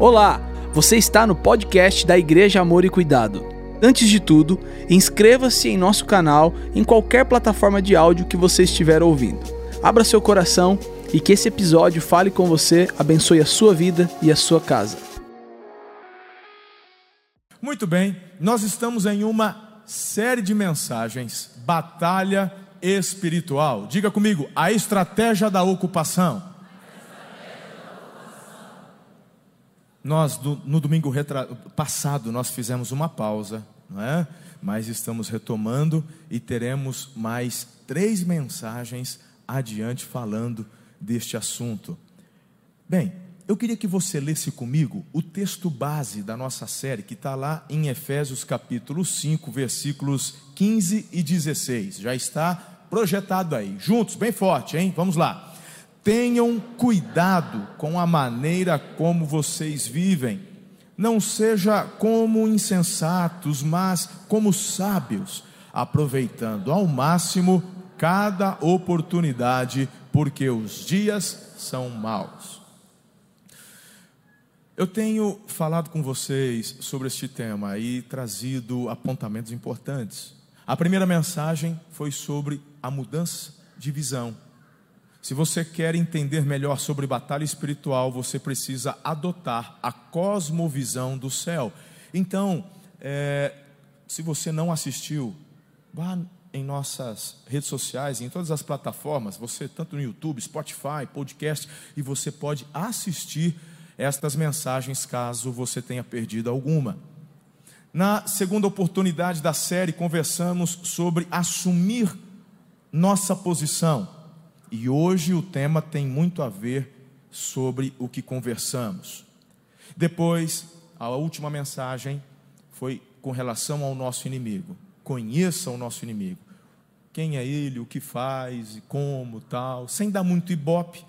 Olá, você está no podcast da Igreja Amor e Cuidado. Antes de tudo, inscreva-se em nosso canal em qualquer plataforma de áudio que você estiver ouvindo. Abra seu coração e que esse episódio fale com você, abençoe a sua vida e a sua casa. Muito bem, nós estamos em uma série de mensagens, Batalha Espiritual. Diga comigo, a estratégia da ocupação. Nós, no domingo passado, nós fizemos uma pausa, não é? mas estamos retomando e teremos mais três mensagens adiante falando deste assunto. Bem, eu queria que você lesse comigo o texto base da nossa série, que está lá em Efésios capítulo 5, versículos 15 e 16. Já está projetado aí. Juntos, bem forte, hein? Vamos lá. Tenham cuidado com a maneira como vocês vivem. Não seja como insensatos, mas como sábios, aproveitando ao máximo cada oportunidade, porque os dias são maus. Eu tenho falado com vocês sobre este tema e trazido apontamentos importantes. A primeira mensagem foi sobre a mudança de visão. Se você quer entender melhor sobre batalha espiritual, você precisa adotar a cosmovisão do céu. Então, é, se você não assistiu, vá em nossas redes sociais, em todas as plataformas, você tanto no YouTube, Spotify, podcast, e você pode assistir estas mensagens caso você tenha perdido alguma. Na segunda oportunidade da série, conversamos sobre assumir nossa posição. E hoje o tema tem muito a ver sobre o que conversamos. Depois, a última mensagem foi com relação ao nosso inimigo. Conheça o nosso inimigo. Quem é ele, o que faz e como, tal, sem dar muito ibope,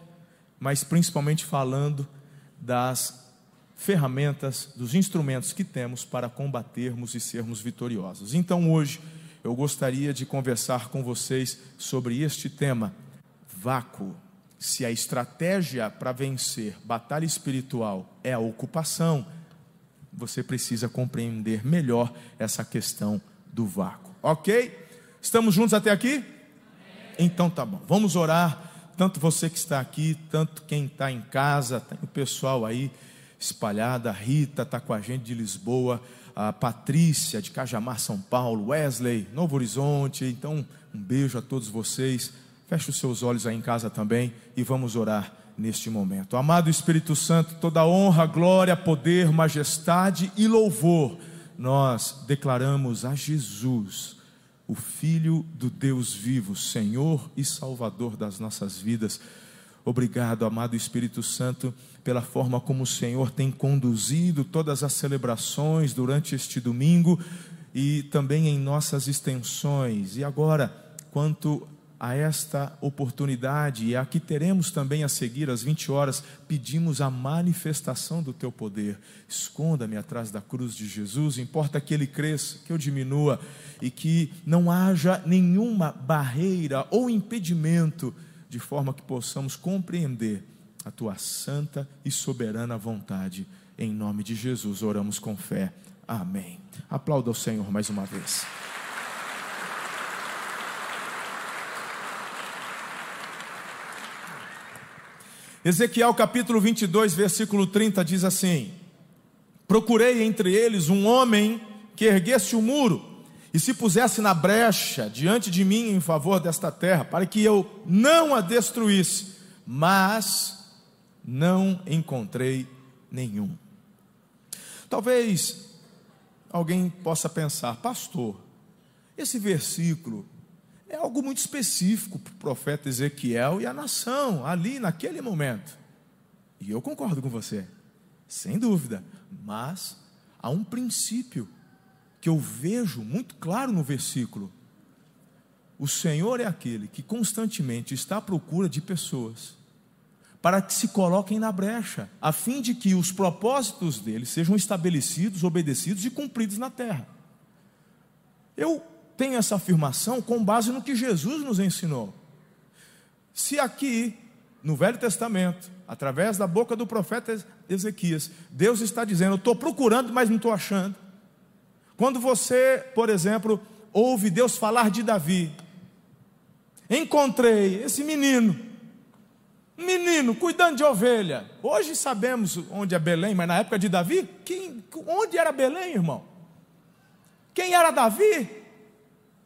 mas principalmente falando das ferramentas, dos instrumentos que temos para combatermos e sermos vitoriosos. Então hoje eu gostaria de conversar com vocês sobre este tema vácuo. Se a estratégia para vencer batalha espiritual é a ocupação, você precisa compreender melhor essa questão do vácuo. Ok? Estamos juntos até aqui? Então tá bom. Vamos orar. Tanto você que está aqui, tanto quem está em casa, tem o pessoal aí espalhado. A Rita está com a gente de Lisboa, a Patrícia de Cajamar, São Paulo, Wesley, Novo Horizonte. Então, um beijo a todos vocês. Feche os seus olhos aí em casa também e vamos orar neste momento. Amado Espírito Santo, toda honra, glória, poder, majestade e louvor, nós declaramos a Jesus, o Filho do Deus vivo, Senhor e Salvador das nossas vidas. Obrigado, amado Espírito Santo, pela forma como o Senhor tem conduzido todas as celebrações durante este domingo e também em nossas extensões. E agora, quanto a esta oportunidade e a que teremos também a seguir às 20 horas, pedimos a manifestação do teu poder. Esconda-me atrás da cruz de Jesus, importa que ele cresça, que eu diminua e que não haja nenhuma barreira ou impedimento, de forma que possamos compreender a tua santa e soberana vontade. Em nome de Jesus, oramos com fé. Amém. Aplauda o Senhor mais uma vez. Ezequiel capítulo 22, versículo 30 diz assim: Procurei entre eles um homem que erguesse o muro e se pusesse na brecha diante de mim em favor desta terra, para que eu não a destruísse, mas não encontrei nenhum. Talvez alguém possa pensar, pastor, esse versículo é algo muito específico para o profeta Ezequiel e a nação, ali naquele momento. E eu concordo com você, sem dúvida, mas há um princípio que eu vejo muito claro no versículo. O Senhor é aquele que constantemente está à procura de pessoas para que se coloquem na brecha, a fim de que os propósitos dele sejam estabelecidos, obedecidos e cumpridos na terra. Eu tem essa afirmação com base no que Jesus nos ensinou. Se aqui no Velho Testamento, através da boca do profeta Ezequias, Deus está dizendo: Eu estou procurando, mas não estou achando. Quando você, por exemplo, ouve Deus falar de Davi, encontrei esse menino, menino cuidando de ovelha. Hoje sabemos onde é Belém, mas na época de Davi, quem, onde era Belém, irmão? Quem era Davi?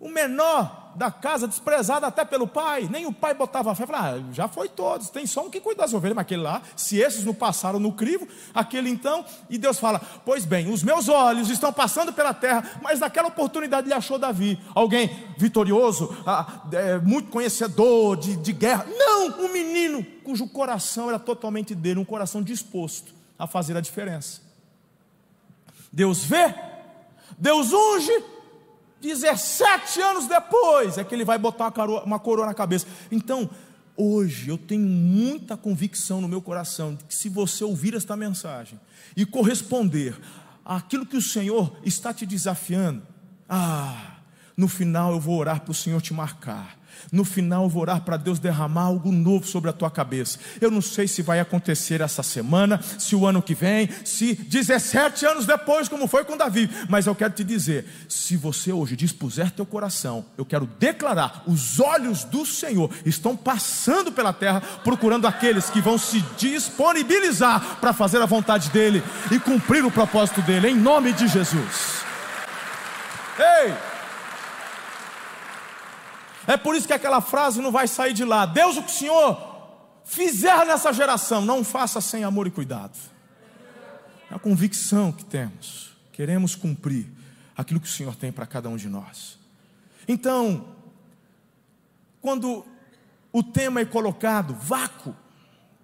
O menor da casa, desprezado até pelo pai, nem o pai botava fé, falava, ah, já foi todos, tem só um que cuida das ovelhas, mas aquele lá, se esses não passaram no crivo, aquele então, e Deus fala, pois bem, os meus olhos estão passando pela terra, mas naquela oportunidade ele achou Davi, alguém vitorioso, ah, é, muito conhecedor de, de guerra, não, um menino cujo coração era totalmente dele, um coração disposto a fazer a diferença. Deus vê, Deus unge, 17 anos depois é que ele vai botar uma coroa na cabeça. Então, hoje eu tenho muita convicção no meu coração de que se você ouvir esta mensagem e corresponder àquilo que o Senhor está te desafiando, ah, no final eu vou orar para o Senhor te marcar. No final, eu vou orar para Deus derramar algo novo sobre a tua cabeça. Eu não sei se vai acontecer essa semana, se o ano que vem, se 17 anos depois, como foi com Davi. Mas eu quero te dizer: se você hoje dispuser teu coração, eu quero declarar: os olhos do Senhor estão passando pela terra, procurando aqueles que vão se disponibilizar para fazer a vontade dEle e cumprir o propósito dEle, em nome de Jesus. Ei! É por isso que aquela frase não vai sair de lá. Deus, o que o Senhor fizer nessa geração, não faça sem amor e cuidado. É a convicção que temos. Queremos cumprir aquilo que o Senhor tem para cada um de nós. Então, quando o tema é colocado, vácuo,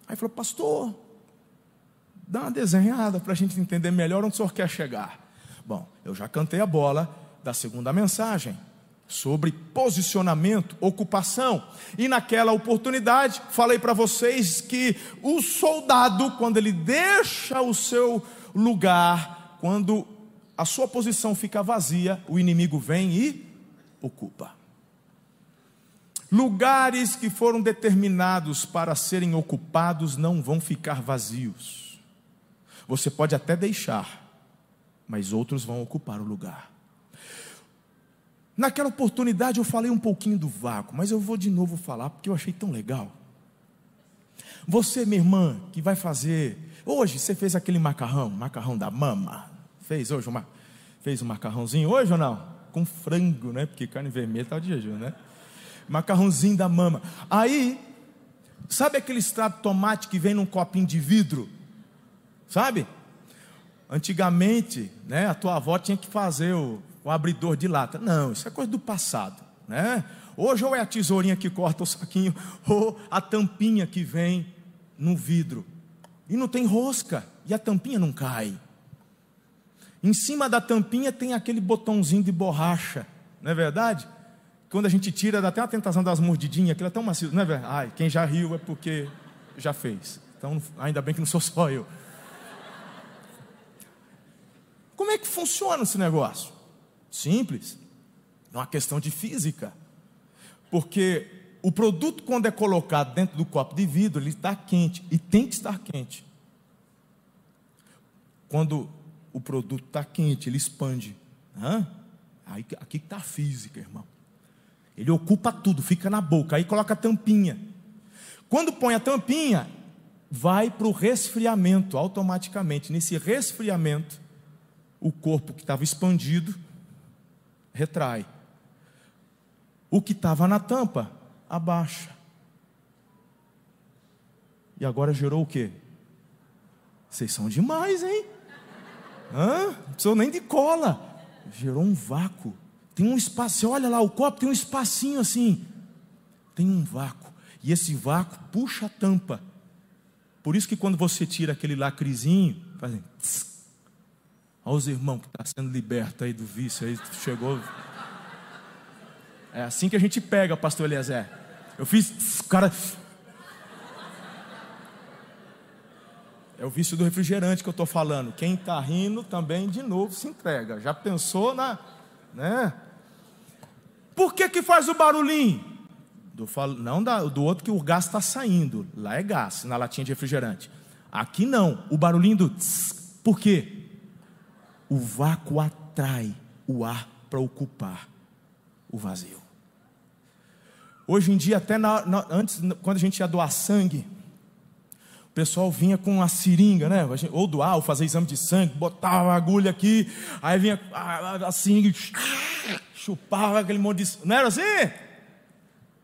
aí falou, pastor, dá uma desenhada para a gente entender melhor onde o senhor quer chegar. Bom, eu já cantei a bola da segunda mensagem sobre posicionamento, ocupação. E naquela oportunidade, falei para vocês que o soldado, quando ele deixa o seu lugar, quando a sua posição fica vazia, o inimigo vem e ocupa. Lugares que foram determinados para serem ocupados não vão ficar vazios. Você pode até deixar, mas outros vão ocupar o lugar. Naquela oportunidade eu falei um pouquinho do vácuo, mas eu vou de novo falar porque eu achei tão legal. Você, minha irmã, que vai fazer. Hoje você fez aquele macarrão, macarrão da mama. Fez hoje uma, fez um macarrãozinho hoje ou não? Com frango, né? Porque carne vermelha está de jejum, né? Macarrãozinho da mama. Aí, sabe aquele extrato de tomate que vem num copinho de vidro? Sabe? Antigamente, né, a tua avó tinha que fazer o o abridor de lata. Não, isso é coisa do passado, né? Hoje ou é a tesourinha que corta o saquinho, ou a tampinha que vem no vidro. E não tem rosca, e a tampinha não cai. Em cima da tampinha tem aquele botãozinho de borracha, não é verdade? Quando a gente tira, dá até uma tentação das mordidinhas, aquilo é tão macio, não é verdade? Ai, quem já riu é porque já fez. Então, ainda bem que não sou só eu. Como é que funciona esse negócio? Simples. É uma questão de física. Porque o produto, quando é colocado dentro do copo de vidro, ele está quente e tem que estar quente. Quando o produto está quente, ele expande. Hã? Aí, aqui está a física, irmão. Ele ocupa tudo, fica na boca. Aí coloca a tampinha. Quando põe a tampinha, vai para o resfriamento automaticamente. Nesse resfriamento, o corpo que estava expandido retrai. O que estava na tampa, abaixa. E agora gerou o quê? Vocês são demais, hein? Hã? Não precisou nem de cola. Gerou um vácuo. Tem um espaço. Você olha lá, o copo tem um espacinho assim. Tem um vácuo. E esse vácuo puxa a tampa. Por isso que quando você tira aquele lacrezinho, fazem. Tss, Olha os irmãos que estão tá sendo libertos aí do vício, aí chegou. É assim que a gente pega, pastor Eliezer. Eu fiz, cara. É o vício do refrigerante que eu estou falando. Quem está rindo também, de novo, se entrega. Já pensou na. Né? Por que, que faz o barulhinho? Do, não da, do outro que o gás está saindo. Lá é gás, na latinha de refrigerante. Aqui não. O barulhinho do tss, por quê? O vácuo atrai o ar para ocupar o vazio. Hoje em dia, até na, na, antes, quando a gente ia doar sangue, o pessoal vinha com a seringa, né? Ou doar, ou fazer exame de sangue, botava a agulha aqui, aí vinha a, a seringa, chupava aquele monte de. Não era assim?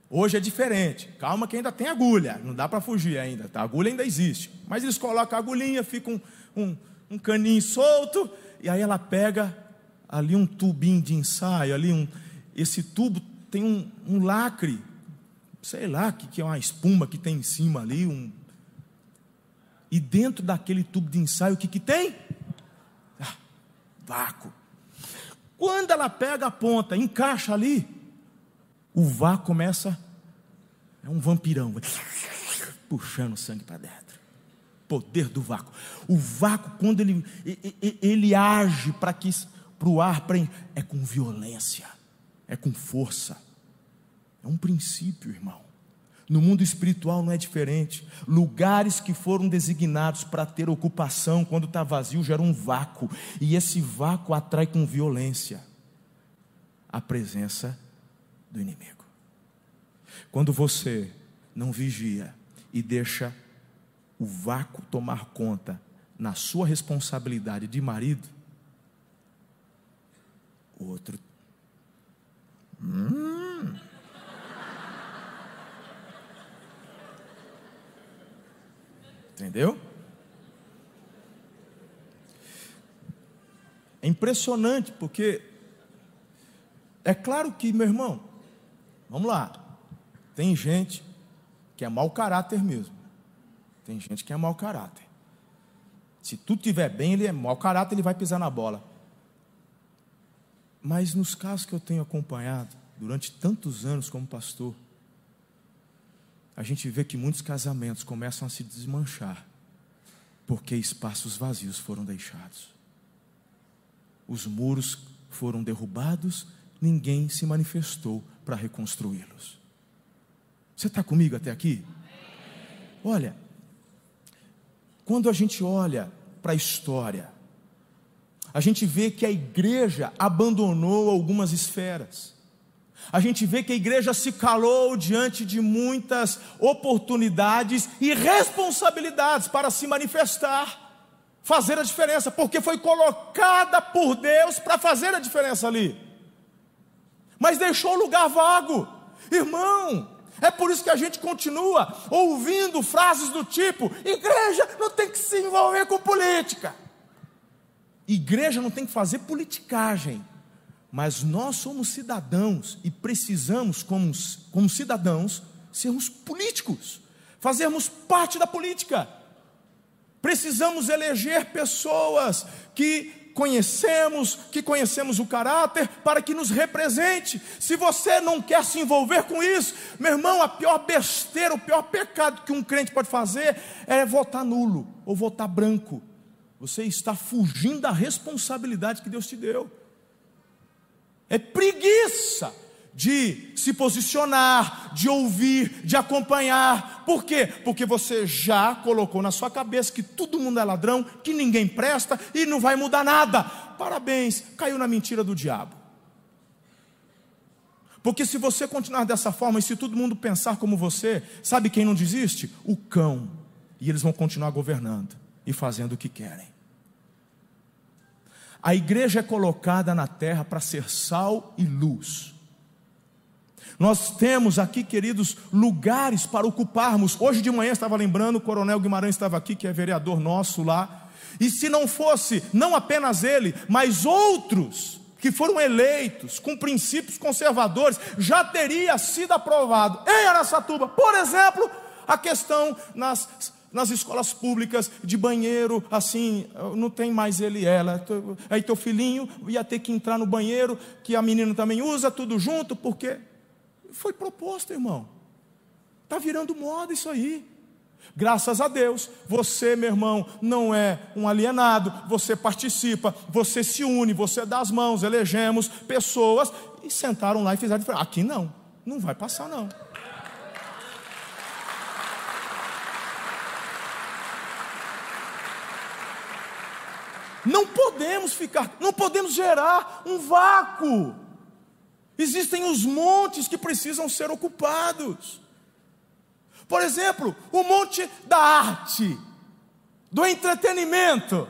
Hoje é diferente. Calma que ainda tem agulha, não dá para fugir ainda. Tá? A agulha ainda existe. Mas eles colocam a agulhinha, fica um, um, um caninho solto, e aí ela pega ali um tubinho de ensaio, ali um, esse tubo tem um, um lacre sei lá, que, que é uma espuma que tem em cima ali, um... e dentro daquele tubo de ensaio, o que, que tem? Ah, vácuo. Quando ela pega a ponta, encaixa ali, o vácuo começa, é um vampirão, puxando sangue para dentro. Poder do vácuo. O vácuo, quando ele, ele, age para que para o ar, é com violência, é com força. É um princípio, irmão. No mundo espiritual não é diferente. Lugares que foram designados para ter ocupação, quando está vazio, gera um vácuo. E esse vácuo atrai com violência a presença do inimigo. Quando você não vigia e deixa o vácuo tomar conta na sua responsabilidade de marido, o outro. Hum, Entendeu? É impressionante, porque é claro que, meu irmão, vamos lá, tem gente que é mau caráter mesmo. Tem gente que é mau caráter. Se tudo estiver bem, ele é mau caráter, ele vai pisar na bola. Mas nos casos que eu tenho acompanhado, durante tantos anos como pastor, a gente vê que muitos casamentos começam a se desmanchar, porque espaços vazios foram deixados. Os muros foram derrubados, ninguém se manifestou para reconstruí-los. Você está comigo até aqui? Olha, quando a gente olha para a história, a gente vê que a igreja abandonou algumas esferas a gente vê que a igreja se calou diante de muitas oportunidades e responsabilidades para se manifestar, fazer a diferença, porque foi colocada por Deus para fazer a diferença ali, mas deixou o lugar vago, irmão. É por isso que a gente continua ouvindo frases do tipo: igreja não tem que se envolver com política, igreja não tem que fazer politicagem mas nós somos cidadãos e precisamos, como, como cidadãos, sermos políticos, fazermos parte da política. Precisamos eleger pessoas que conhecemos, que conhecemos o caráter, para que nos represente. Se você não quer se envolver com isso, meu irmão, a pior besteira, o pior pecado que um crente pode fazer é votar nulo ou votar branco. Você está fugindo da responsabilidade que Deus te deu. É preguiça de se posicionar, de ouvir, de acompanhar. Por quê? Porque você já colocou na sua cabeça que todo mundo é ladrão, que ninguém presta e não vai mudar nada. Parabéns, caiu na mentira do diabo. Porque se você continuar dessa forma e se todo mundo pensar como você, sabe quem não desiste? O cão. E eles vão continuar governando e fazendo o que querem. A igreja é colocada na terra para ser sal e luz. Nós temos aqui, queridos, lugares para ocuparmos. Hoje de manhã estava lembrando, o Coronel Guimarães estava aqui, que é vereador nosso lá. E se não fosse, não apenas ele, mas outros que foram eleitos com princípios conservadores, já teria sido aprovado em Araçatuba, por exemplo, a questão nas nas escolas públicas de banheiro, assim, não tem mais ele e ela. Aí teu filhinho ia ter que entrar no banheiro, que a menina também usa, tudo junto, porque foi proposta, irmão. Está virando moda isso aí. Graças a Deus, você, meu irmão, não é um alienado, você participa, você se une, você dá as mãos, elegemos pessoas e sentaram lá e fizeram diferença. Aqui não, não vai passar não. Não podemos ficar, não podemos gerar um vácuo. Existem os montes que precisam ser ocupados. Por exemplo, o monte da arte, do entretenimento.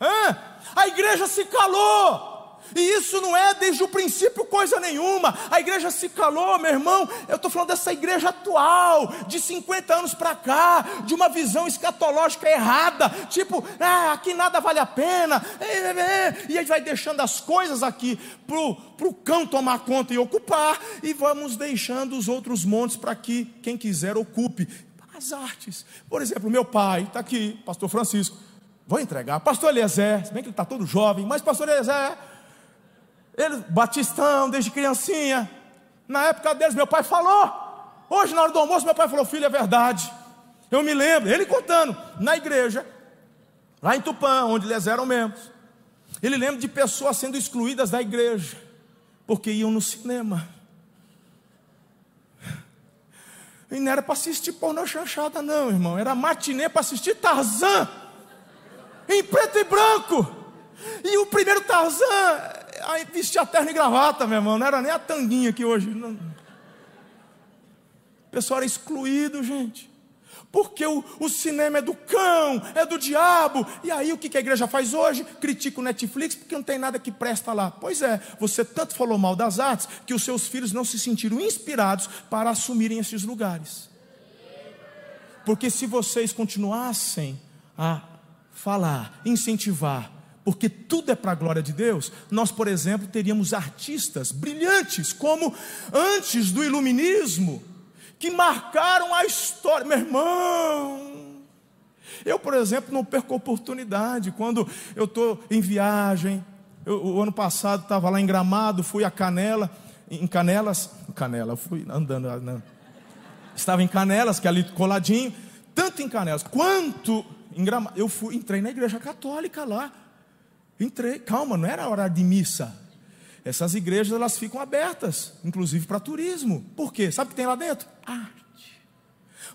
Hã? A igreja se calou. E isso não é desde o princípio coisa nenhuma. A igreja se calou, meu irmão. Eu estou falando dessa igreja atual, de 50 anos para cá, de uma visão escatológica errada. Tipo, ah, aqui nada vale a pena. E a gente vai deixando as coisas aqui para o cão tomar conta e ocupar. E vamos deixando os outros montes para que quem quiser ocupe. As artes. Por exemplo, meu pai está aqui, pastor Francisco. Vou entregar. Pastor Eliezer, se bem que ele está todo jovem, mas pastor Eliezer ele, batistão, desde criancinha. Na época deles, meu pai falou. Hoje, na hora do almoço, meu pai falou: Filho, é verdade. Eu me lembro, ele contando, na igreja, lá em Tupã, onde eles eram membros. Ele lembra de pessoas sendo excluídas da igreja, porque iam no cinema. E não era para assistir pornô chanchada, não, irmão. Era matinê para assistir Tarzan, em preto e branco. E o primeiro Tarzan aí vestia terno e gravata, meu irmão, não era nem a tanguinha que hoje. Não. O pessoal era excluído, gente. Porque o, o, cinema é do cão, é do diabo. E aí o que, que a igreja faz hoje? Critica o Netflix porque não tem nada que presta lá. Pois é, você tanto falou mal das artes que os seus filhos não se sentiram inspirados para assumirem esses lugares. Porque se vocês continuassem a falar, incentivar, porque tudo é para a glória de Deus, nós, por exemplo, teríamos artistas brilhantes, como antes do iluminismo, que marcaram a história. Meu irmão, eu, por exemplo, não perco oportunidade quando eu estou em viagem. Eu, o ano passado estava lá em Gramado, fui a Canela, em Canelas, Canela, fui andando, né? estava em Canelas, que é ali coladinho, tanto em Canelas quanto em Gramado. Eu fui, entrei na igreja católica lá. Entrei, calma, não era hora de missa. Essas igrejas elas ficam abertas, inclusive para turismo. Por quê? Sabe o que tem lá dentro? Arte.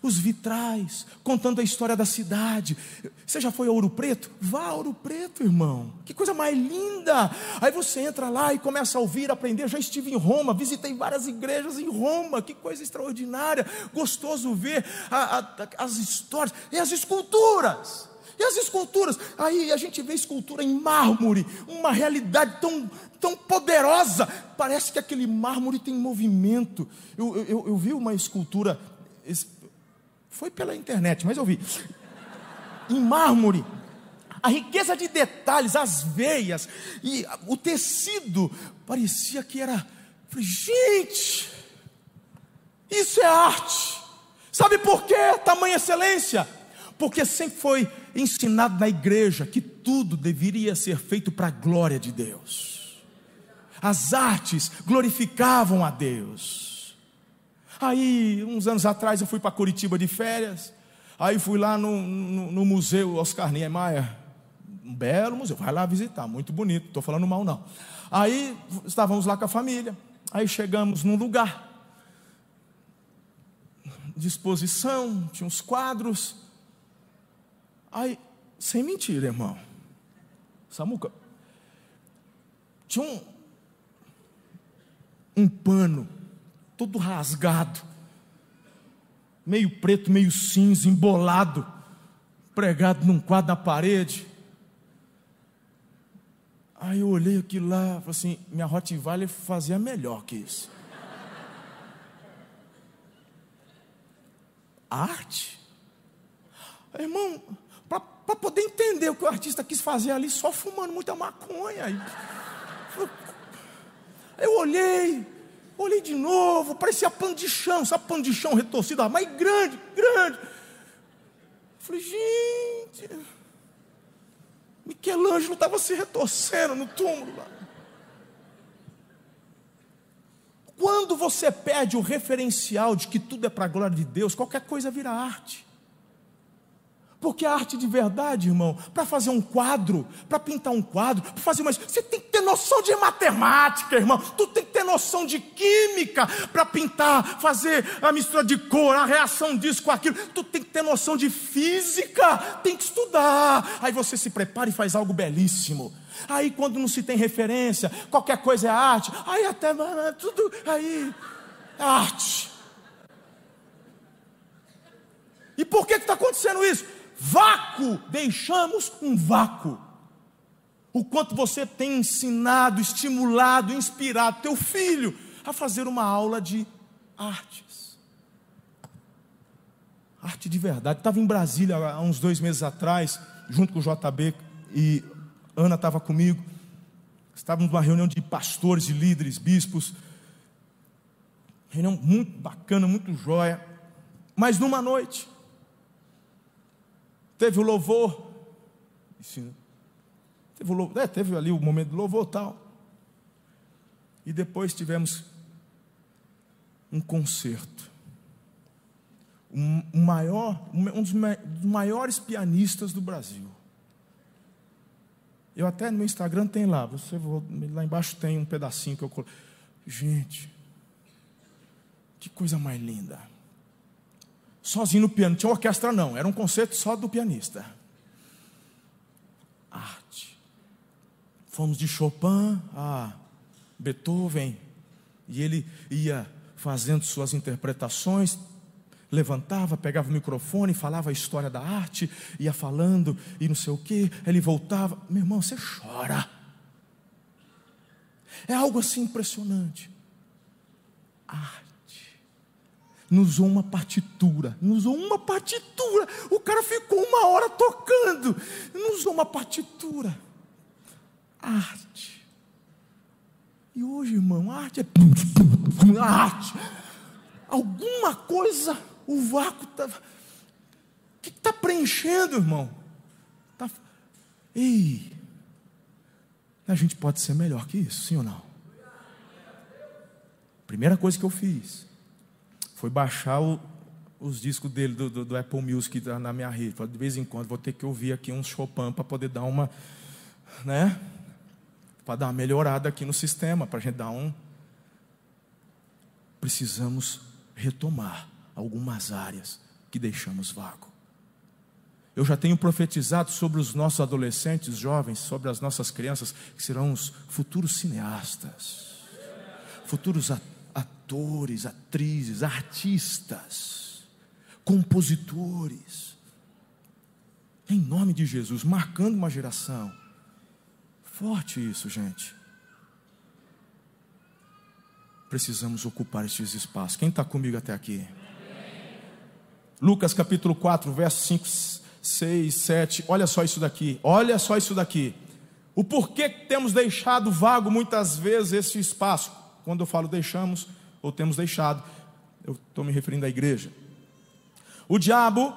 Os vitrais, contando a história da cidade. Você já foi a Ouro Preto? Vá a Ouro Preto, irmão. Que coisa mais linda! Aí você entra lá e começa a ouvir, aprender. Já estive em Roma, visitei várias igrejas em Roma. Que coisa extraordinária! Gostoso ver a, a, as histórias e as esculturas. E as esculturas? Aí a gente vê escultura em mármore, uma realidade tão, tão poderosa. Parece que aquele mármore tem movimento. Eu, eu, eu vi uma escultura, foi pela internet, mas eu vi. Em mármore, a riqueza de detalhes, as veias e o tecido, parecia que era. Gente, isso é arte. Sabe por quê? Tamanha excelência? Porque sempre foi ensinado na igreja que tudo deveria ser feito para a glória de Deus. As artes glorificavam a Deus. Aí, uns anos atrás, eu fui para Curitiba de férias. Aí fui lá no, no, no museu Oscar Niemeyer. Um belo museu, vai lá visitar, muito bonito, estou falando mal não. Aí estávamos lá com a família. Aí chegamos num lugar de exposição, tinha uns quadros. Aí, sem mentira, irmão. Samuca, tinha um, um pano todo rasgado, meio preto, meio cinza, embolado, pregado num quadro na parede. Aí eu olhei aquilo lá, falei assim, minha Rottweiler fazia melhor que isso. Arte? Irmão, para poder entender o que o artista quis fazer ali, só fumando muita maconha. Eu olhei, olhei de novo, parecia pano de chão, sabe pano de chão retorcido, mas grande, grande. Falei, gente, Michelangelo estava se retorcendo no túmulo lá. Quando você perde o referencial de que tudo é para a glória de Deus, qualquer coisa vira arte. Porque a arte de verdade, irmão, para fazer um quadro, para pintar um quadro, para fazer uma. Você tem que ter noção de matemática, irmão. Tu tem que ter noção de química para pintar, fazer a mistura de cor, a reação disso com aquilo. Tu tem que ter noção de física, tem que estudar. Aí você se prepara e faz algo belíssimo. Aí quando não se tem referência, qualquer coisa é arte. Aí até tudo aí é arte. E por que está acontecendo isso? Vácuo, deixamos um vácuo. O quanto você tem ensinado, estimulado, inspirado teu filho a fazer uma aula de artes. Arte de verdade. Estava em Brasília há uns dois meses atrás, junto com o JB, e Ana estava comigo. Estávamos numa reunião de pastores, de líderes, bispos. Reunião muito bacana, muito joia. Mas numa noite, Teve o louvor. Teve, o louvor, é, teve ali o momento do louvor tal. E depois tivemos um concerto. Um, maior, um dos maiores pianistas do Brasil. Eu até no Instagram tem lá, você lá embaixo tem um pedacinho que eu coloquei. Gente, que coisa mais linda sozinho no piano. Não tinha orquestra, não. Era um concerto só do pianista. Arte. Fomos de Chopin a Beethoven. E ele ia fazendo suas interpretações, levantava, pegava o microfone, falava a história da arte, ia falando e não sei o que, ele voltava. Meu irmão, você chora. É algo assim impressionante. Arte nos usou uma partitura, nos usou uma partitura. O cara ficou uma hora tocando, nos usou uma partitura. Arte. E hoje, irmão, arte é arte. Alguma coisa, o vácuo está. O que está preenchendo, irmão? Tá... Ei, a gente pode ser melhor que isso, sim ou não? Primeira coisa que eu fiz, foi baixar o, os discos dele do, do, do, Apple Music na minha rede. De vez em quando vou ter que ouvir aqui uns Chopin para poder dar uma, né? Para dar uma melhorada aqui no sistema, para a gente dar um. Precisamos retomar algumas áreas que deixamos vago. Eu já tenho profetizado sobre os nossos adolescentes, jovens, sobre as nossas crianças, que serão os futuros cineastas, futuros atores atores, atrizes, artistas, compositores. Em nome de Jesus, marcando uma geração. Forte isso, gente. Precisamos ocupar estes espaços. Quem está comigo até aqui? Lucas capítulo 4, verso 5, 6, 7. Olha só isso daqui. Olha só isso daqui. O porquê que temos deixado vago muitas vezes esse espaço. Quando eu falo deixamos, ou temos deixado. Eu estou me referindo à igreja. O diabo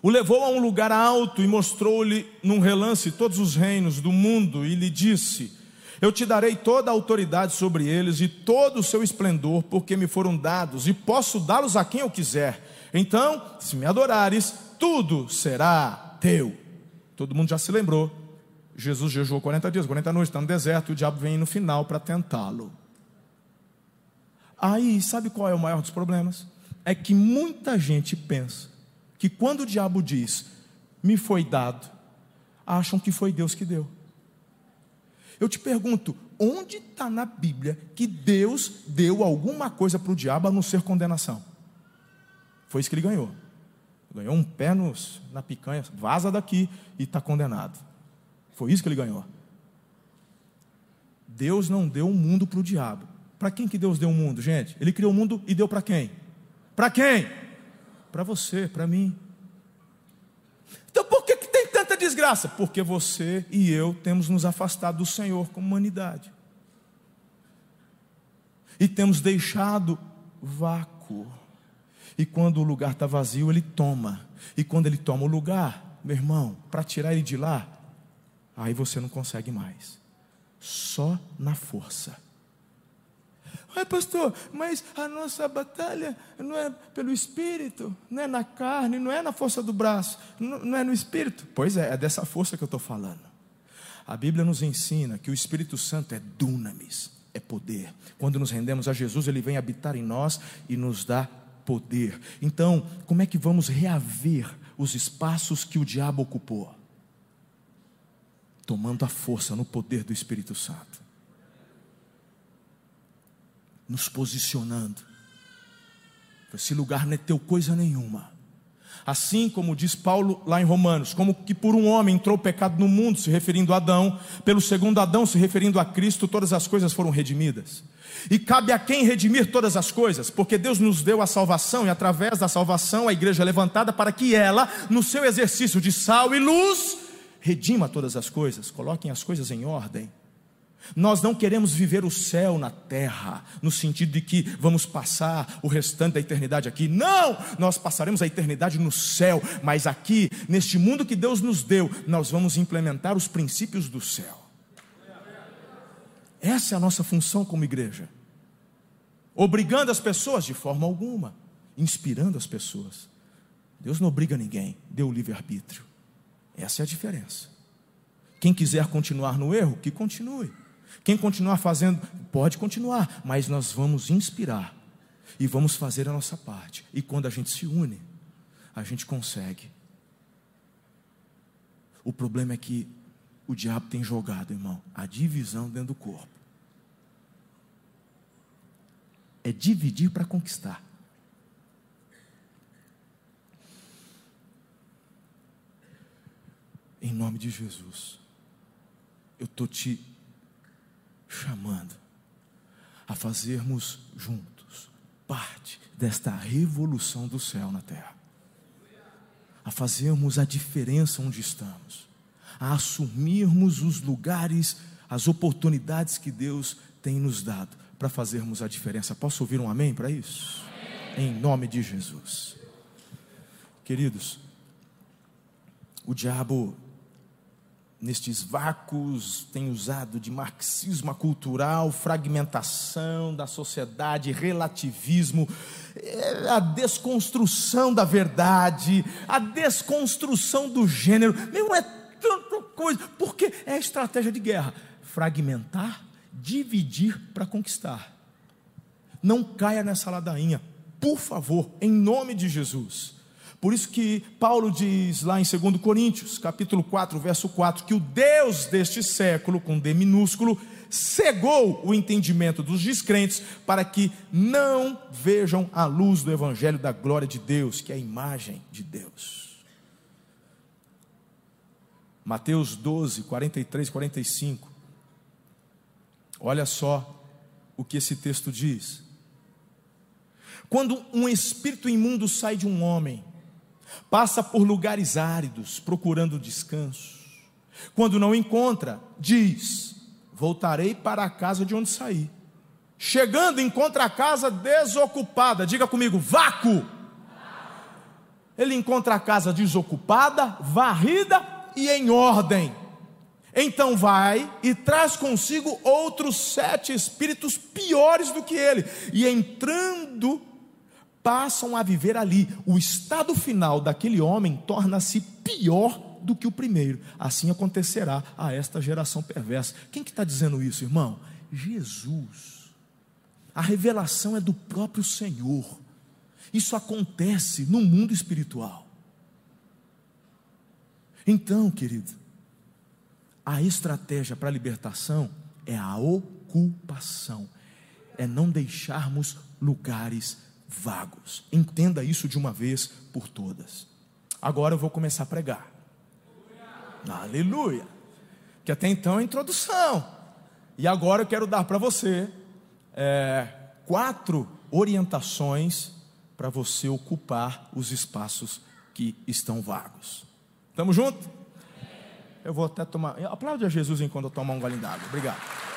o levou a um lugar alto e mostrou-lhe num relance todos os reinos do mundo e lhe disse: Eu te darei toda a autoridade sobre eles e todo o seu esplendor, porque me foram dados e posso dá-los a quem eu quiser. Então, se me adorares, tudo será teu. Todo mundo já se lembrou. Jesus jejuou 40 dias, 40 noites, está no deserto, e o diabo vem no final para tentá-lo. Aí, sabe qual é o maior dos problemas? É que muita gente pensa que quando o diabo diz, me foi dado, acham que foi Deus que deu. Eu te pergunto, onde está na Bíblia que Deus deu alguma coisa para o diabo a não ser condenação? Foi isso que ele ganhou. Ganhou um pé nos, na picanha, vaza daqui e está condenado. Foi isso que ele ganhou. Deus não deu o mundo para o diabo. Para quem que Deus deu o mundo, gente? Ele criou o mundo e deu para quem? Para quem? Para você, para mim. Então por que, que tem tanta desgraça? Porque você e eu temos nos afastado do Senhor como humanidade. E temos deixado vácuo. E quando o lugar está vazio, ele toma. E quando ele toma o lugar, meu irmão, para tirar ele de lá, aí você não consegue mais. Só na força Ai, pastor, mas a nossa batalha não é pelo espírito, não é na carne, não é na força do braço, não, é no espírito. Pois é, é dessa força que eu estou falando. A Bíblia nos ensina que o Espírito Santo é dunamis, é poder. Quando nos rendemos a Jesus, ele vem habitar em nós e nos dá poder. Então, como é que vamos reaver os espaços que o diabo ocupou? Tomando a força no poder do Espírito Santo nos posicionando. Esse lugar não é teu coisa nenhuma. Assim como diz Paulo lá em Romanos, como que por um homem entrou o pecado no mundo, se referindo a Adão, pelo segundo Adão, se referindo a Cristo, todas as coisas foram redimidas. E cabe a quem redimir todas as coisas, porque Deus nos deu a salvação e através da salvação a igreja é levantada para que ela, no seu exercício de sal e luz, redima todas as coisas, coloquem as coisas em ordem. Nós não queremos viver o céu na terra, no sentido de que vamos passar o restante da eternidade aqui. Não! Nós passaremos a eternidade no céu, mas aqui, neste mundo que Deus nos deu, nós vamos implementar os princípios do céu. Essa é a nossa função como igreja. Obrigando as pessoas de forma alguma, inspirando as pessoas. Deus não obriga ninguém, deu o livre-arbítrio. Essa é a diferença. Quem quiser continuar no erro, que continue. Quem continuar fazendo, pode continuar, mas nós vamos inspirar e vamos fazer a nossa parte. E quando a gente se une, a gente consegue. O problema é que o diabo tem jogado, irmão, a divisão dentro do corpo. É dividir para conquistar. Em nome de Jesus, eu estou te chamando a fazermos juntos parte desta revolução do céu na terra, a fazermos a diferença onde estamos, a assumirmos os lugares, as oportunidades que Deus tem nos dado para fazermos a diferença. Posso ouvir um amém para isso? Em nome de Jesus. Queridos, o diabo nestes vácuos, tem usado de marxismo cultural, fragmentação da sociedade, relativismo, é, a desconstrução da verdade, a desconstrução do gênero. Não é tanta coisa, porque é a estratégia de guerra: fragmentar, dividir para conquistar. Não caia nessa ladainha, por favor, em nome de Jesus. Por isso que Paulo diz lá em 2 Coríntios, capítulo 4, verso 4, que o Deus deste século, com D minúsculo, cegou o entendimento dos descrentes para que não vejam a luz do evangelho da glória de Deus, que é a imagem de Deus. Mateus 12, 43, 45. Olha só o que esse texto diz. Quando um espírito imundo sai de um homem, passa por lugares áridos procurando descanso. Quando não encontra, diz: Voltarei para a casa de onde saí. Chegando, encontra a casa desocupada. Diga comigo, vácuo. Ele encontra a casa desocupada, varrida e em ordem. Então vai e traz consigo outros sete espíritos piores do que ele, e entrando passam a viver ali. O estado final daquele homem torna-se pior do que o primeiro. Assim acontecerá a esta geração perversa. Quem que está dizendo isso, irmão? Jesus. A revelação é do próprio Senhor. Isso acontece no mundo espiritual. Então, querido, a estratégia para a libertação é a ocupação, é não deixarmos lugares vagos. Entenda isso de uma vez por todas. Agora eu vou começar a pregar. Aleluia. Que até então é introdução. E agora eu quero dar para você é, quatro orientações para você ocupar os espaços que estão vagos. Estamos juntos? Eu vou até tomar. Aplaude a Jesus enquanto eu tomar um golinho d'água. Obrigado.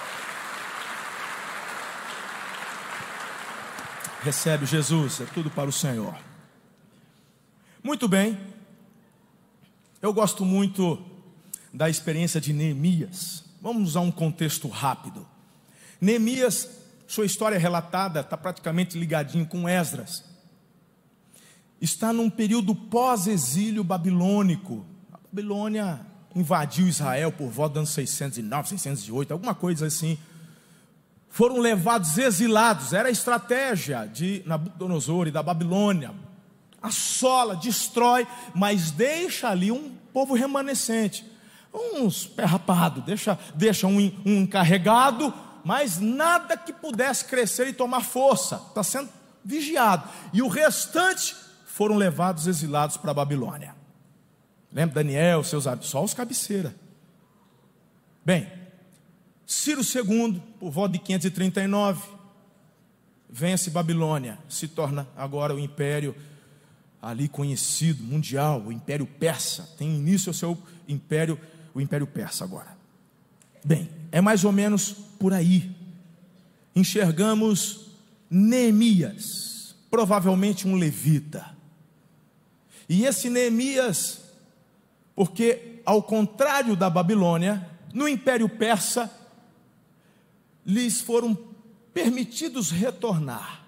Recebe Jesus, é tudo para o Senhor. Muito bem, eu gosto muito da experiência de Neemias. Vamos a um contexto rápido. Neemias sua história é relatada, está praticamente ligadinho com Esdras. Está num período pós-exílio babilônico. A Babilônia invadiu Israel por volta dos anos 609, 608, alguma coisa assim. Foram levados exilados, era a estratégia de Nabucodonosor e da Babilônia. Assola, destrói, mas deixa ali um povo remanescente. Uns pé rapado, deixa, deixa um, um encarregado, mas nada que pudesse crescer e tomar força. Está sendo vigiado. E o restante foram levados exilados para a Babilônia. Lembra Daniel, seus só os cabeceira. Bem, Ciro II, por volta de 539, vence Babilônia, se torna agora o império ali conhecido, mundial, o Império Persa. Tem início o seu império, o Império Persa agora. Bem, é mais ou menos por aí. Enxergamos Neemias, provavelmente um levita. E esse Neemias porque, ao contrário da Babilônia, no Império Persa, lhes foram permitidos retornar,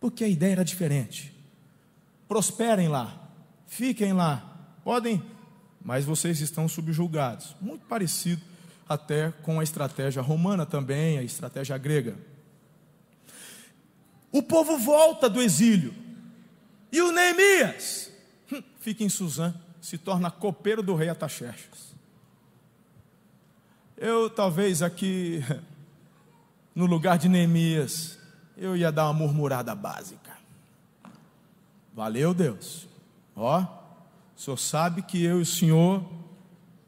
porque a ideia era diferente. Prosperem lá, fiquem lá, podem, mas vocês estão subjugados. Muito parecido até com a estratégia romana também, a estratégia grega. O povo volta do exílio, e o Neemias hum, fica em Suzã se torna copeiro do rei Ataxerxes. Eu talvez aqui, no lugar de Neemias, eu ia dar uma murmurada básica. Valeu, Deus. Ó, o senhor sabe que eu e o senhor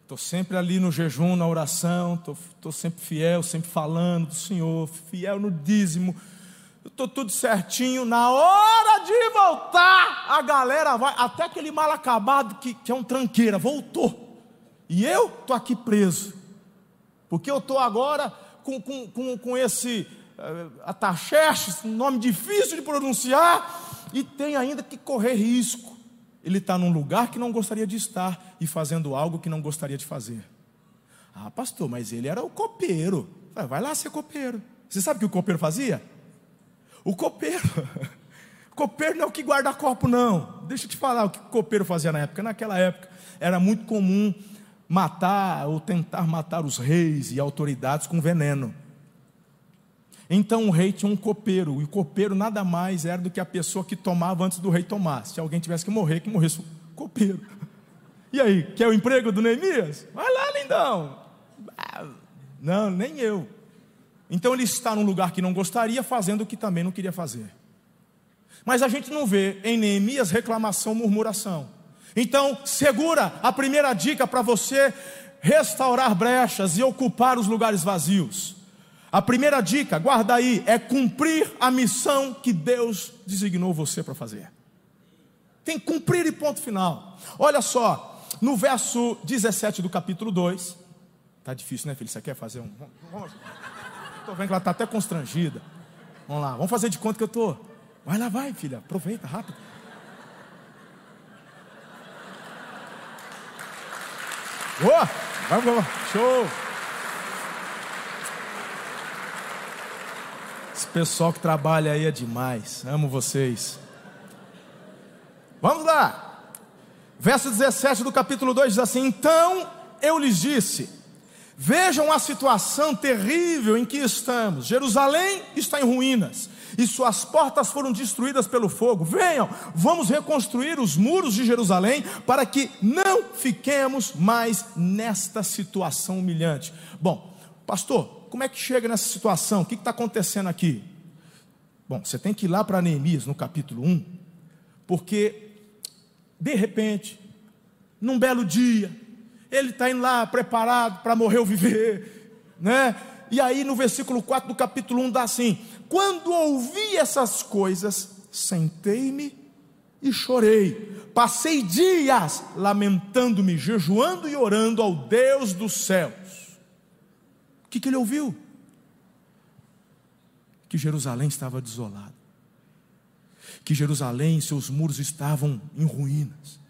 estou sempre ali no jejum, na oração, estou sempre fiel, sempre falando do Senhor, fiel no dízimo, estou tudo certinho. Na hora de voltar, a galera vai, até aquele mal acabado que, que é um tranqueira, voltou. E eu estou aqui preso, porque eu estou agora com, com, com, com esse uh, Ataxerxes, um nome difícil de pronunciar, e tem ainda que correr risco. Ele está num lugar que não gostaria de estar e fazendo algo que não gostaria de fazer. Ah, pastor, mas ele era o copeiro. Vai lá ser copeiro. Você sabe o que o copeiro fazia? O copeiro. Copeiro não é o que guarda copo, não. Deixa eu te falar o que o copeiro fazia na época. Naquela época era muito comum matar ou tentar matar os reis e autoridades com veneno. Então o rei tinha um copeiro, e o copeiro nada mais era do que a pessoa que tomava antes do rei tomar. Se alguém tivesse que morrer, que morresse o copeiro. E aí, quer o emprego do Neemias? Vai lá, lindão. Ah, não, nem eu. Então ele está num lugar que não gostaria, fazendo o que também não queria fazer. Mas a gente não vê em Neemias reclamação, murmuração. Então, segura a primeira dica para você restaurar brechas e ocupar os lugares vazios. A primeira dica, guarda aí, é cumprir a missão que Deus designou você para fazer. Tem que cumprir e ponto final. Olha só, no verso 17 do capítulo 2. Tá difícil, né, filho? Você quer fazer um. Estou vendo que ela está até constrangida. Vamos lá, vamos fazer de conta que eu estou. Vai lá, vai, filha, aproveita, rápido. Boa! Vai, vai. Show! Esse pessoal que trabalha aí é demais. Amo vocês. Vamos lá. Verso 17 do capítulo 2 diz assim: Então eu lhes disse Vejam a situação terrível em que estamos. Jerusalém está em ruínas e suas portas foram destruídas pelo fogo. Venham, vamos reconstruir os muros de Jerusalém para que não fiquemos mais nesta situação humilhante. Bom, pastor, como é que chega nessa situação? O que está acontecendo aqui? Bom, você tem que ir lá para Neemias no capítulo 1, porque de repente, num belo dia, ele está indo lá preparado para morrer ou viver, né? E aí no versículo 4 do capítulo 1 dá assim: Quando ouvi essas coisas, sentei-me e chorei. Passei dias lamentando-me, jejuando e orando ao Deus dos céus. O que, que ele ouviu? Que Jerusalém estava desolada, que Jerusalém, seus muros estavam em ruínas.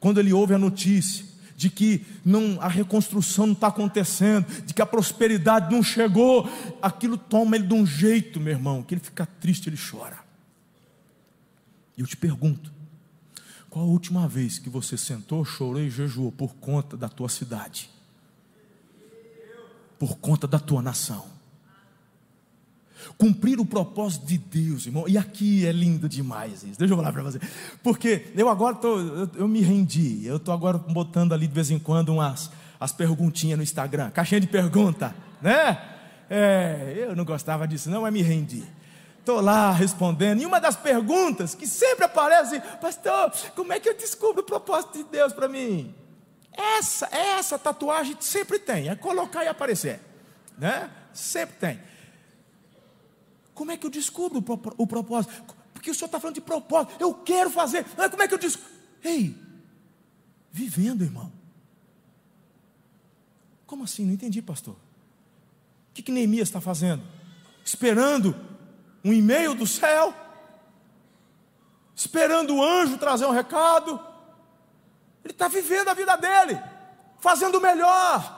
Quando ele ouve a notícia de que não, a reconstrução não está acontecendo, de que a prosperidade não chegou, aquilo toma ele de um jeito, meu irmão, que ele fica triste, ele chora. E eu te pergunto: qual a última vez que você sentou, chorou e jejuou por conta da tua cidade? Por conta da tua nação? Cumprir o propósito de Deus, irmão. E aqui é lindo demais isso. Deixa eu falar para você. Porque eu agora tô, eu, eu me rendi. Eu estou agora botando ali de vez em quando umas as perguntinhas no Instagram, caixinha de pergunta, né? É, eu não gostava disso, não, mas me rendi. Estou lá respondendo. E uma das perguntas que sempre aparece, pastor, como é que eu descubro o propósito de Deus para mim? Essa, essa tatuagem sempre tem, é colocar e aparecer, né? Sempre tem. Como é que eu descubro o propósito? Porque o senhor está falando de propósito. Eu quero fazer. Mas como é que eu descubro? Ei, vivendo, irmão. Como assim? Não entendi, pastor. O que, que Neemias está fazendo? Esperando um e-mail do céu? Esperando o anjo trazer um recado? Ele está vivendo a vida dele, fazendo o melhor.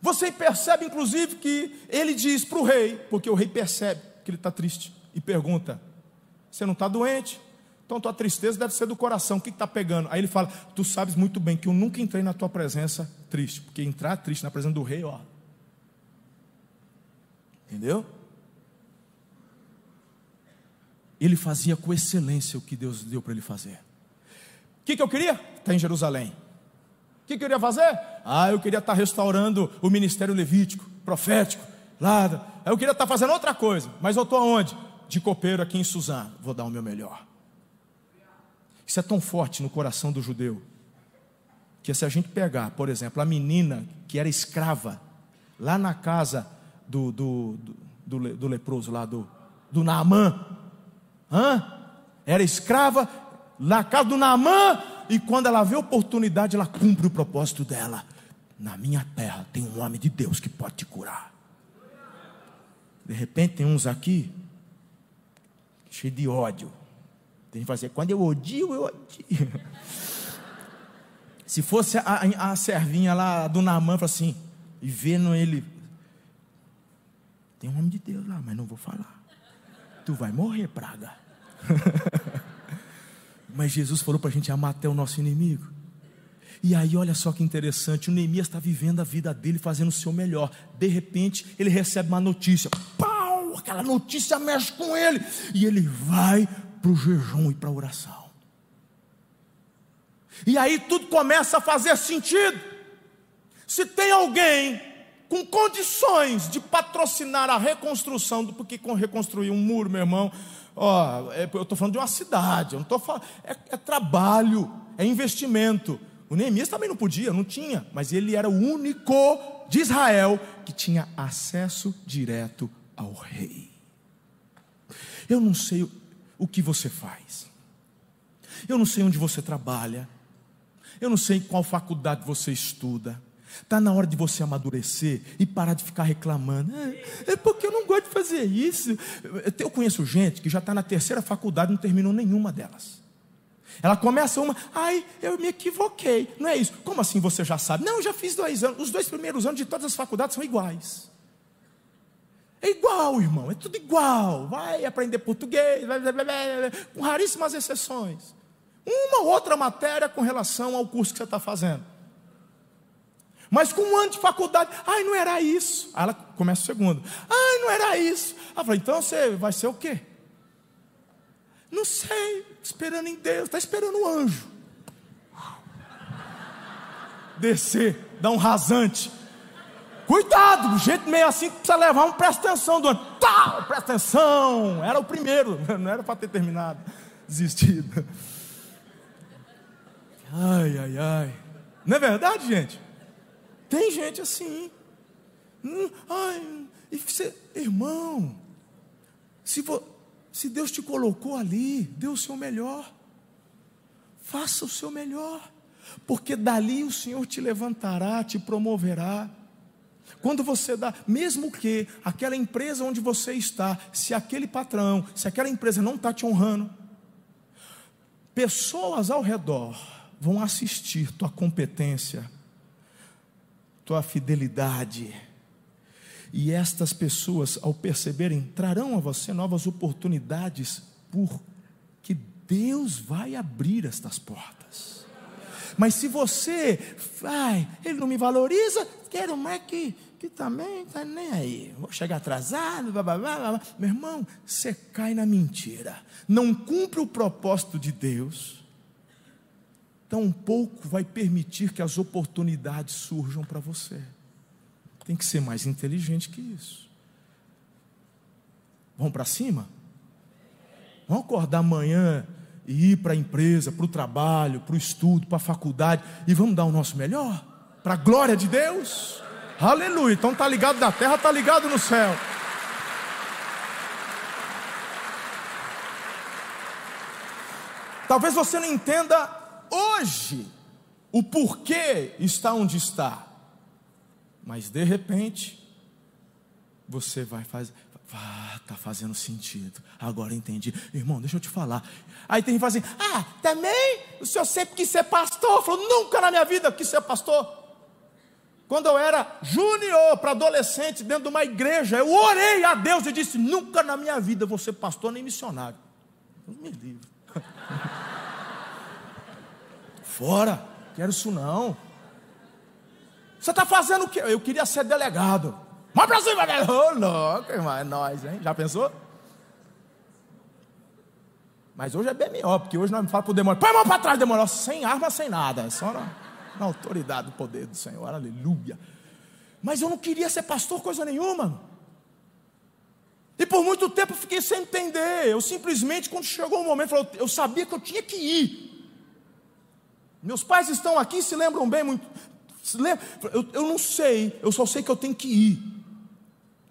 Você percebe, inclusive, que ele diz para o rei, porque o rei percebe que ele está triste, e pergunta: Você não está doente? Então tua tristeza deve ser do coração, o que está pegando? Aí ele fala: Tu sabes muito bem que eu nunca entrei na tua presença triste, porque entrar triste na presença do rei, ó. Entendeu? Ele fazia com excelência o que Deus deu para ele fazer. O que, que eu queria? Está em Jerusalém que eu queria fazer? Ah, eu queria estar restaurando o ministério levítico, profético, lá. Eu queria estar fazendo outra coisa, mas eu estou aonde? De copeiro aqui em Suzano. Vou dar o meu melhor. Isso é tão forte no coração do judeu, que se a gente pegar, por exemplo, a menina que era escrava, lá na casa do, do, do, do, leproso, lá do, do Naamã, hã? era escrava, na casa do Naamã, e quando ela vê oportunidade, ela cumpre o propósito dela. Na minha terra tem um homem de Deus que pode te curar. De repente tem uns aqui, cheio de ódio. Tem que fazer, quando eu odio, eu odio. Se fosse a, a, a servinha lá do Namã, fala assim, e vendo ele, tem um homem de Deus lá, mas não vou falar. Tu vai morrer, praga. Mas Jesus falou para a gente amar até o nosso inimigo. E aí, olha só que interessante: o Neemias está vivendo a vida dele, fazendo o seu melhor. De repente, ele recebe uma notícia. Pau! Aquela notícia mexe com ele. E ele vai para o jejum e para a oração. E aí tudo começa a fazer sentido. Se tem alguém com condições de patrocinar a reconstrução, porque com reconstruir um muro, meu irmão, Ó, é, eu estou falando de uma cidade, eu não estou falando, é, é trabalho, é investimento. O Neemias também não podia, não tinha, mas ele era o único de Israel que tinha acesso direto ao rei. Eu não sei o que você faz, eu não sei onde você trabalha, eu não sei em qual faculdade você estuda, Está na hora de você amadurecer e parar de ficar reclamando. É, é, porque eu não gosto de fazer isso. Eu conheço gente que já está na terceira faculdade e não terminou nenhuma delas. Ela começa uma, ai, eu me equivoquei. Não é isso. Como assim você já sabe? Não, já fiz dois anos. Os dois primeiros anos de todas as faculdades são iguais. É igual, irmão, é tudo igual. Vai aprender português, blá, blá, blá, com raríssimas exceções. Uma ou outra matéria com relação ao curso que você está fazendo. Mas com um ano de faculdade, ai, não era isso. Aí ela começa o segundo, ai, não era isso. Ela fala, então você vai ser o quê? Não sei, esperando em Deus, está esperando o um anjo. Descer, dar um rasante. Cuidado, do jeito meio assim que precisa levar um presta atenção do ano. Tá, presta atenção. Era o primeiro, não era para ter terminado, desistido. Ai, ai, ai. Não é verdade, gente? Tem gente assim. Hum, ai, você, irmão, se, vo, se Deus te colocou ali, dê o seu melhor. Faça o seu melhor. Porque dali o Senhor te levantará, te promoverá. Quando você dá, mesmo que aquela empresa onde você está, se aquele patrão, se aquela empresa não está te honrando, pessoas ao redor vão assistir tua competência, tua fidelidade. E estas pessoas, ao perceberem, trarão a você novas oportunidades, porque Deus vai abrir estas portas. Mas se você, vai, ele não me valoriza, quero mais que, que também está nem aí. Vou chegar atrasado, blá, blá, blá, blá. meu irmão, você cai na mentira. Não cumpre o propósito de Deus tão pouco vai permitir que as oportunidades surjam para você. Tem que ser mais inteligente que isso. Vamos para cima? Vamos acordar amanhã e ir para a empresa, para o trabalho, para o estudo, para a faculdade e vamos dar o nosso melhor? Para a glória de Deus? Aleluia. Então tá ligado da terra, tá ligado no céu. Talvez você não entenda hoje o porquê está onde está. Mas de repente, você vai fazer. Ah, tá fazendo sentido. Agora entendi. Irmão, deixa eu te falar. Aí tem que fala assim: Ah, também o senhor sempre quis ser pastor. Falou, nunca na minha vida quis ser pastor. Quando eu era júnior para adolescente dentro de uma igreja, eu orei a Deus e disse: Nunca na minha vida vou ser pastor nem missionário. Deus me livre. Fora, quero isso não. Você está fazendo o quê? Eu queria ser delegado. Mas pra cima, velho. Ô, louco, irmão, é nós, hein? Já pensou? Mas hoje é bem melhor, porque hoje nós me fala para o demônio, põe a mão para trás, demônio, sem arma, sem nada, é só na, na, autoridade do poder do Senhor, aleluia. Mas eu não queria ser pastor, coisa nenhuma. E por muito tempo eu fiquei sem entender. Eu simplesmente, quando chegou o momento, eu sabia que eu tinha que ir. Meus pais estão aqui, se lembram bem muito. Eu, eu não sei, eu só sei que eu tenho que ir.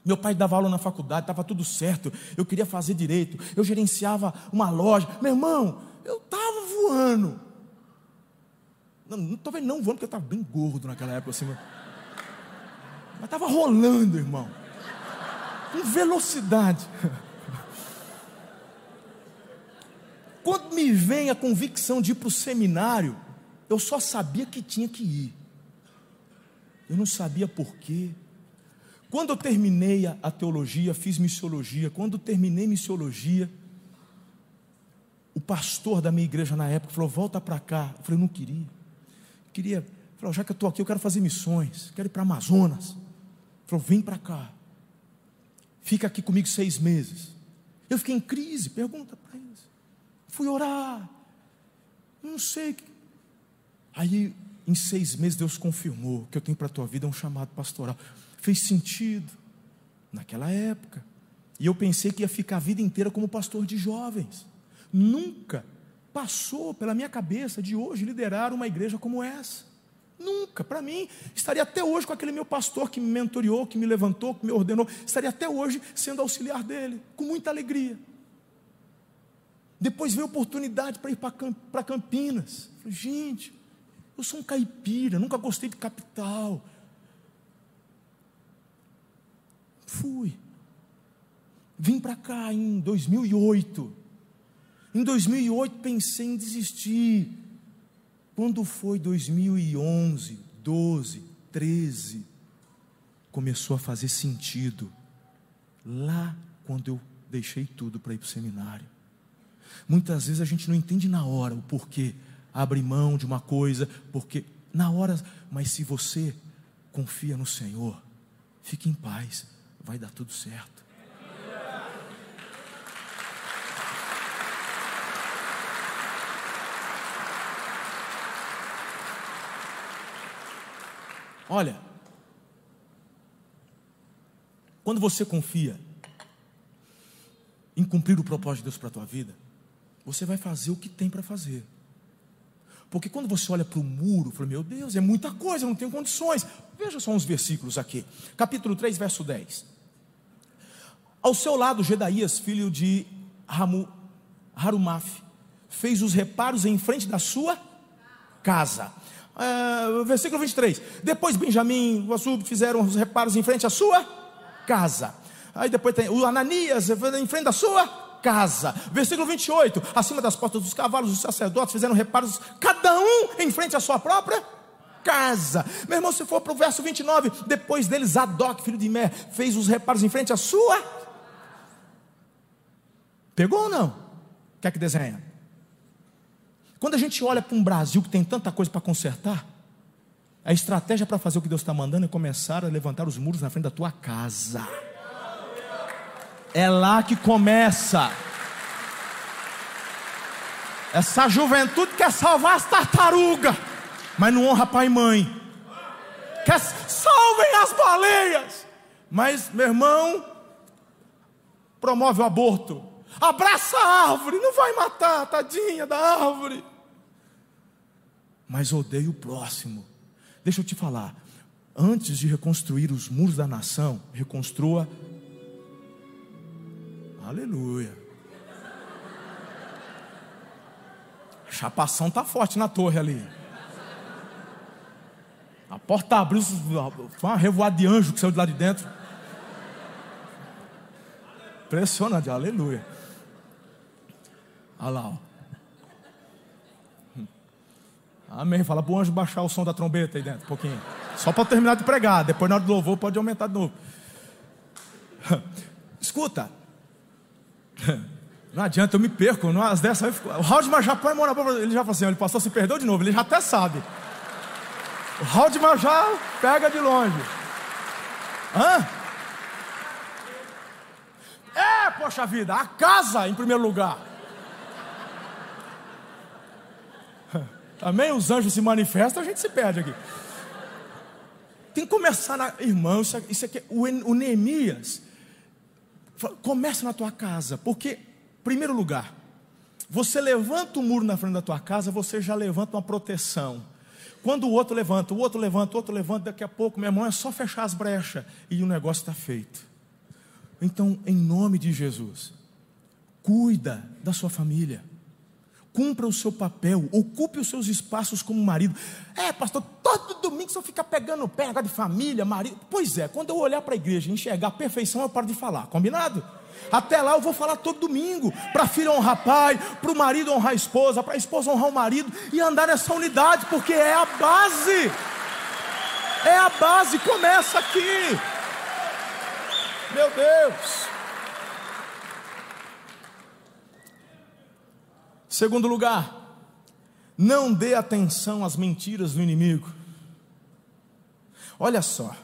Meu pai dava aula na faculdade, estava tudo certo. Eu queria fazer direito. Eu gerenciava uma loja. Meu irmão, eu estava voando. Não, talvez não voando, porque eu estava bem gordo naquela época assim. Mas estava rolando, irmão. Com velocidade. Quando me vem a convicção de ir para o seminário, eu só sabia que tinha que ir. Eu não sabia porquê. Quando eu terminei a, teologia, fiz missiologia. Quando terminei missiologia, o pastor da minha igreja na época falou: Volta para cá. Eu falei: Não queria. Eu queria. Falou: Já que eu estou aqui, eu quero fazer missões. Quero ir para Amazonas. Ele falou: Vem para cá. Fica aqui comigo seis meses. Eu fiquei em crise. Pergunta para eles. Fui orar. Não sei Aí, em seis meses, Deus confirmou que eu tenho para a tua vida um chamado pastoral. Fez sentido naquela época. E eu pensei que ia ficar a vida inteira como pastor de jovens. Nunca passou pela minha cabeça de hoje liderar uma igreja como essa. Nunca. Para mim, estaria até hoje com aquele meu pastor que me mentoriou, que me levantou, que me ordenou. Estaria até hoje sendo auxiliar dele, com muita alegria. Depois veio a oportunidade para ir para Campinas. Falei, gente, eu sou um caipira, nunca gostei de capital. Fui. Vim para cá em 2008. Em 2008 pensei em desistir. Quando foi 2011, 12, 13, começou a fazer sentido. Lá quando eu deixei tudo para ir para o seminário. Muitas vezes a gente não entende na hora o porquê, abre mão de uma coisa, porque na hora, mas se você confia no Senhor, fique em paz, vai dar tudo certo. Olha, quando você confia em cumprir o propósito de Deus para a tua vida, você vai fazer o que tem para fazer. Porque quando você olha para o muro, fala, meu Deus, é muita coisa, eu não tenho condições. Veja só uns versículos aqui. Capítulo 3, verso 10. Ao seu lado, Gedaías, filho de Ramu, Harumaf, fez os reparos em frente da sua casa. Uh, versículo 23. Depois Benjamim e o fizeram os reparos em frente à sua casa. Aí depois tem o Ananias em frente da sua casa. Versículo 28. Acima das portas dos cavalos, os sacerdotes fizeram reparos, cada um em frente à sua própria casa. Meu irmão, se for para o verso 29, depois deles, Zadok, filho de Mer, fez os reparos em frente à sua. Pegou ou não? Quer que desenha? Quando a gente olha para um Brasil que tem tanta coisa para consertar, a estratégia para fazer o que Deus está mandando é começar a levantar os muros na frente da tua casa. É lá que começa. Essa juventude quer salvar as tartarugas, mas não honra pai e mãe. Quer salvem as baleias, mas meu irmão promove o aborto. Abraça a árvore, não vai matar, tadinha da árvore. Mas odeia o próximo. Deixa eu te falar. Antes de reconstruir os muros da nação, reconstrua. Aleluia. A chapação está forte na torre ali. A porta abriu, foi uma revoada de anjo que saiu de lá de dentro. Impressionante, aleluia. Olha lá, ó. Amém. Fala para o anjo baixar o som da trombeta aí dentro, um pouquinho. Só para terminar de pregar. Depois, na hora do louvor, pode aumentar de novo. Escuta. Não adianta, eu me perco. As dessas, o Raul de Majapá ele já falou assim: ele passou, se perdeu de novo. Ele já até sabe. O Raul de Majá pega de longe. Hã? É, poxa vida, a casa em primeiro lugar. Amém? Os anjos se manifestam, a gente se perde aqui. Tem que começar na. Irmão, isso, aqui, aqui o, o Neemias. Começa na tua casa, porque, primeiro lugar, você levanta o um muro na frente da tua casa, você já levanta uma proteção. Quando o outro levanta, o outro levanta, o outro levanta, daqui a pouco, meu irmão, é só fechar as brechas e o negócio está feito. Então, em nome de Jesus, cuida da sua família cumpra o seu papel, ocupe os seus espaços como marido. É, pastor, todo domingo você fica pegando pé, de família, marido. Pois é, quando eu olhar para a igreja e enxergar a perfeição, eu paro de falar, combinado? Até lá eu vou falar todo domingo, para a filha honrar pai, para o marido honrar a esposa, para a esposa honrar o marido e andar nessa unidade, porque é a base. É a base, começa aqui. Meu Deus. Segundo lugar, não dê atenção às mentiras do inimigo. Olha só,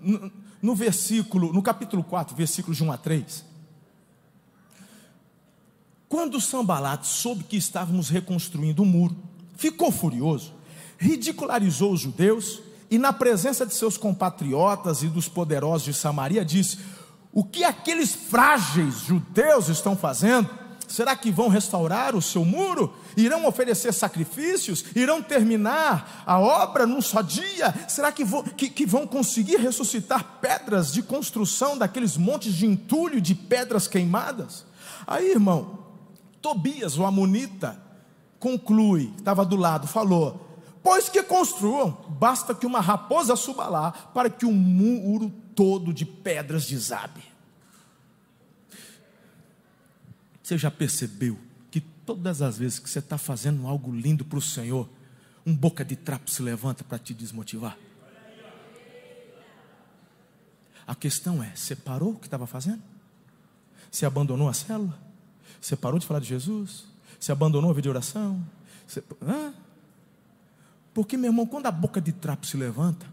no, no versículo, no capítulo 4, versículos de 1 a 3. Quando Sambalat soube que estávamos reconstruindo o muro, ficou furioso, ridicularizou os judeus e, na presença de seus compatriotas e dos poderosos de Samaria, disse: O que aqueles frágeis judeus estão fazendo? Será que vão restaurar o seu muro? Irão oferecer sacrifícios? Irão terminar a obra num só dia? Será que vão, que, que vão conseguir ressuscitar pedras de construção daqueles montes de entulho de pedras queimadas? Aí, irmão, Tobias, o Amonita, conclui, estava do lado, falou: Pois que construam, basta que uma raposa suba lá, para que o muro todo de pedras desabe. Você já percebeu todas as vezes que você está fazendo algo lindo para o Senhor, um boca de trapo se levanta para te desmotivar? A questão é: você parou o que estava fazendo? Você abandonou a célula? Você parou de falar de Jesus? Você abandonou a vida de oração? Você... Porque, meu irmão, quando a boca de trapo se levanta,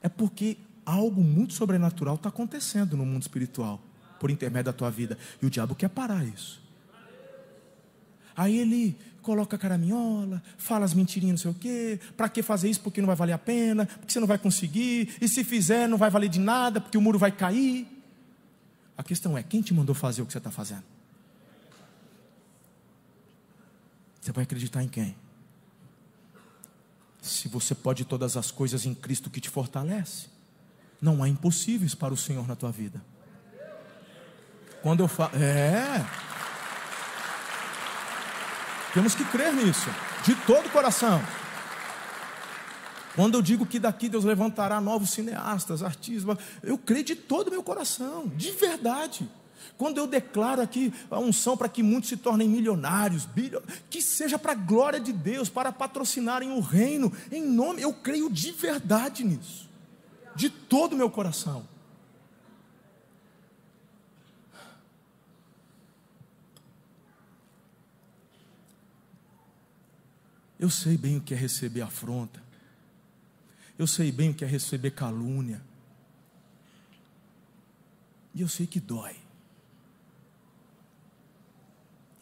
é porque algo muito sobrenatural está acontecendo no mundo espiritual por intermédio da tua vida. E o diabo quer parar isso. Aí ele coloca a caraminhola, fala as mentirinhas, não sei o quê. Para que fazer isso? Porque não vai valer a pena, porque você não vai conseguir. E se fizer, não vai valer de nada, porque o muro vai cair. A questão é: quem te mandou fazer o que você está fazendo? Você vai acreditar em quem? Se você pode todas as coisas em Cristo que te fortalece, não há impossíveis para o Senhor na tua vida. Quando eu falo. É. Temos que crer nisso, de todo o coração. Quando eu digo que daqui Deus levantará novos cineastas, artistas, eu creio de todo o meu coração, de verdade. Quando eu declaro aqui a unção para que muitos se tornem milionários, que seja para a glória de Deus, para patrocinarem o reino, em nome, eu creio de verdade nisso, de todo o meu coração. Eu sei bem o que é receber afronta. Eu sei bem o que é receber calúnia. E eu sei que dói.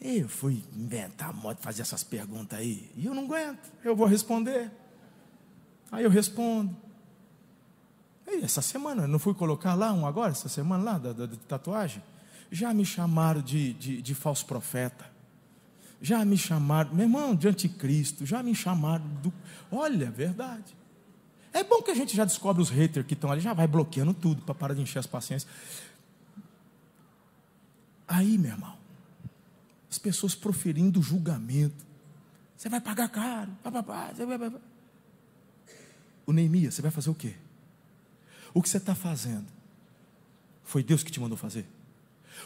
Eu fui inventar modo de fazer essas perguntas aí. E eu não aguento. Eu vou responder. Aí eu respondo. E essa semana, não fui colocar lá um agora, essa semana lá, da, da, da tatuagem? Já me chamaram de, de, de falso profeta. Já me chamaram, meu irmão, de anticristo. Já me chamaram do. Olha, verdade. É bom que a gente já descobre os haters que estão ali, já vai bloqueando tudo para parar de encher as paciências. Aí, meu irmão, as pessoas proferindo julgamento. Você vai pagar caro. O Neemias, você vai fazer o quê? O que você está fazendo? Foi Deus que te mandou fazer?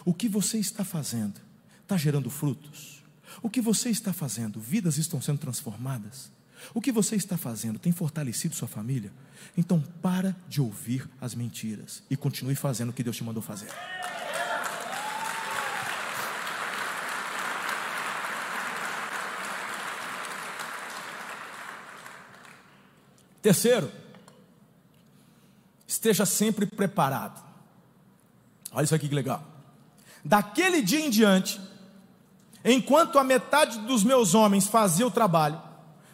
O que você está fazendo? Está gerando frutos? O que você está fazendo? Vidas estão sendo transformadas? O que você está fazendo tem fortalecido sua família? Então para de ouvir as mentiras e continue fazendo o que Deus te mandou fazer. Terceiro, esteja sempre preparado. Olha isso aqui que legal. Daquele dia em diante, enquanto a metade dos meus homens fazia o trabalho,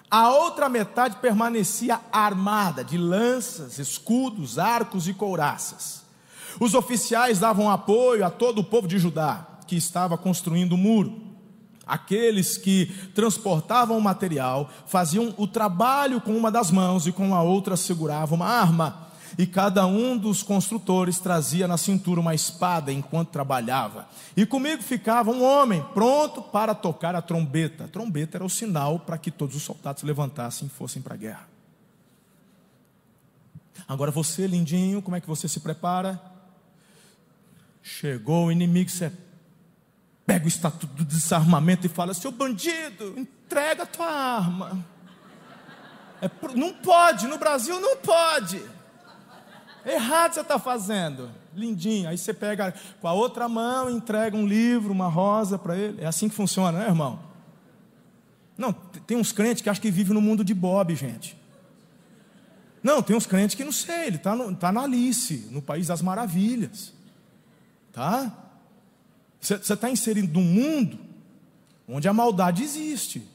a outra metade permanecia armada de lanças, escudos, arcos e couraças. Os oficiais davam apoio a todo o povo de Judá, que estava construindo o muro. Aqueles que transportavam o material faziam o trabalho com uma das mãos e com a outra seguravam uma arma. E cada um dos construtores trazia na cintura uma espada enquanto trabalhava. E comigo ficava um homem pronto para tocar a trombeta. A trombeta era o sinal para que todos os soldados levantassem e fossem para a guerra. Agora você, lindinho, como é que você se prepara? Chegou o inimigo, você pega o estatuto do desarmamento e fala: seu bandido, entrega a tua arma. É, não pode, no Brasil não pode. Errado você está fazendo. Lindinho. Aí você pega com a outra mão entrega um livro, uma rosa para ele. É assim que funciona, né, irmão? Não, tem uns crentes que acham que vivem no mundo de Bob, gente. Não, tem uns crentes que não sei, ele está tá na Alice, no País das Maravilhas. Tá? Você está inserido num mundo onde a maldade existe.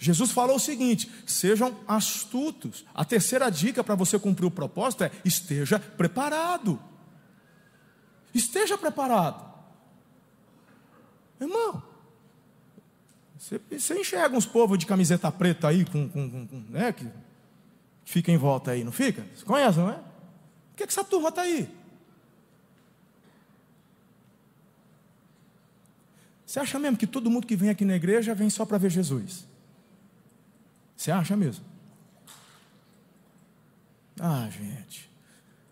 Jesus falou o seguinte: sejam astutos. A terceira dica para você cumprir o propósito é: esteja preparado. Esteja preparado. Irmão, você, você enxerga uns povos de camiseta preta aí, com, com, com né, que, fica em volta aí, não fica? Você conhece, não é? Por que, que essa turma está aí? Você acha mesmo que todo mundo que vem aqui na igreja vem só para ver Jesus? Você acha mesmo? Ah, gente,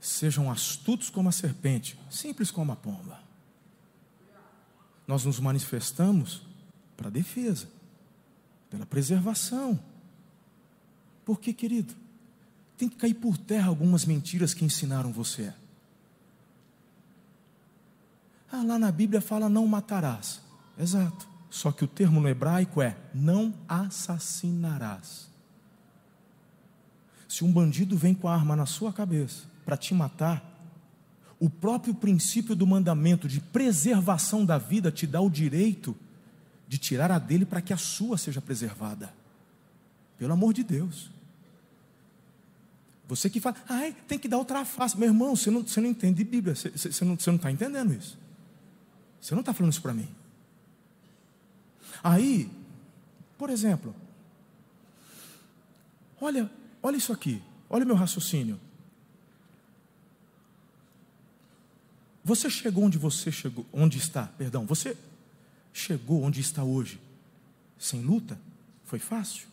sejam astutos como a serpente, simples como a pomba. Nós nos manifestamos para defesa, pela preservação. Por que, querido? Tem que cair por terra algumas mentiras que ensinaram você. Ah, lá na Bíblia fala não matarás. Exato. Só que o termo no hebraico é não assassinarás. Se um bandido vem com a arma na sua cabeça para te matar, o próprio princípio do mandamento de preservação da vida te dá o direito de tirar a dele para que a sua seja preservada. Pelo amor de Deus. Você que fala, ai, tem que dar outra face. Meu irmão, você não, você não entende de Bíblia, você, você não está entendendo isso. Você não está falando isso para mim. Aí, por exemplo, olha, olha isso aqui, olha o meu raciocínio. Você chegou onde você chegou, onde está, perdão, você chegou onde está hoje, sem luta? Foi fácil?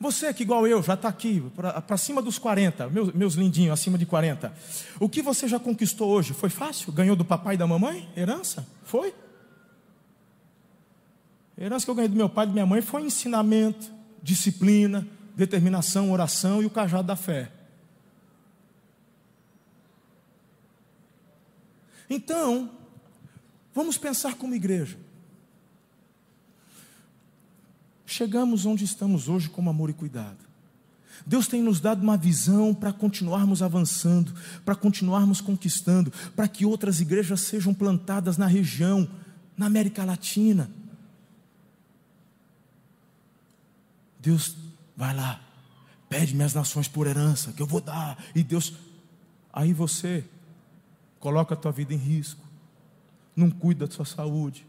Você que, igual eu, já está aqui, para cima dos 40, meus, meus lindinhos, acima de 40. O que você já conquistou hoje? Foi fácil? Ganhou do papai e da mamãe? Herança? Foi? Herança que eu ganhei do meu pai e da minha mãe foi ensinamento, disciplina, determinação, oração e o cajado da fé. Então, vamos pensar como igreja. Chegamos onde estamos hoje com amor e cuidado. Deus tem nos dado uma visão para continuarmos avançando, para continuarmos conquistando, para que outras igrejas sejam plantadas na região, na América Latina. Deus vai lá, pede minhas nações por herança, que eu vou dar, e Deus, aí você coloca a tua vida em risco, não cuida da sua saúde,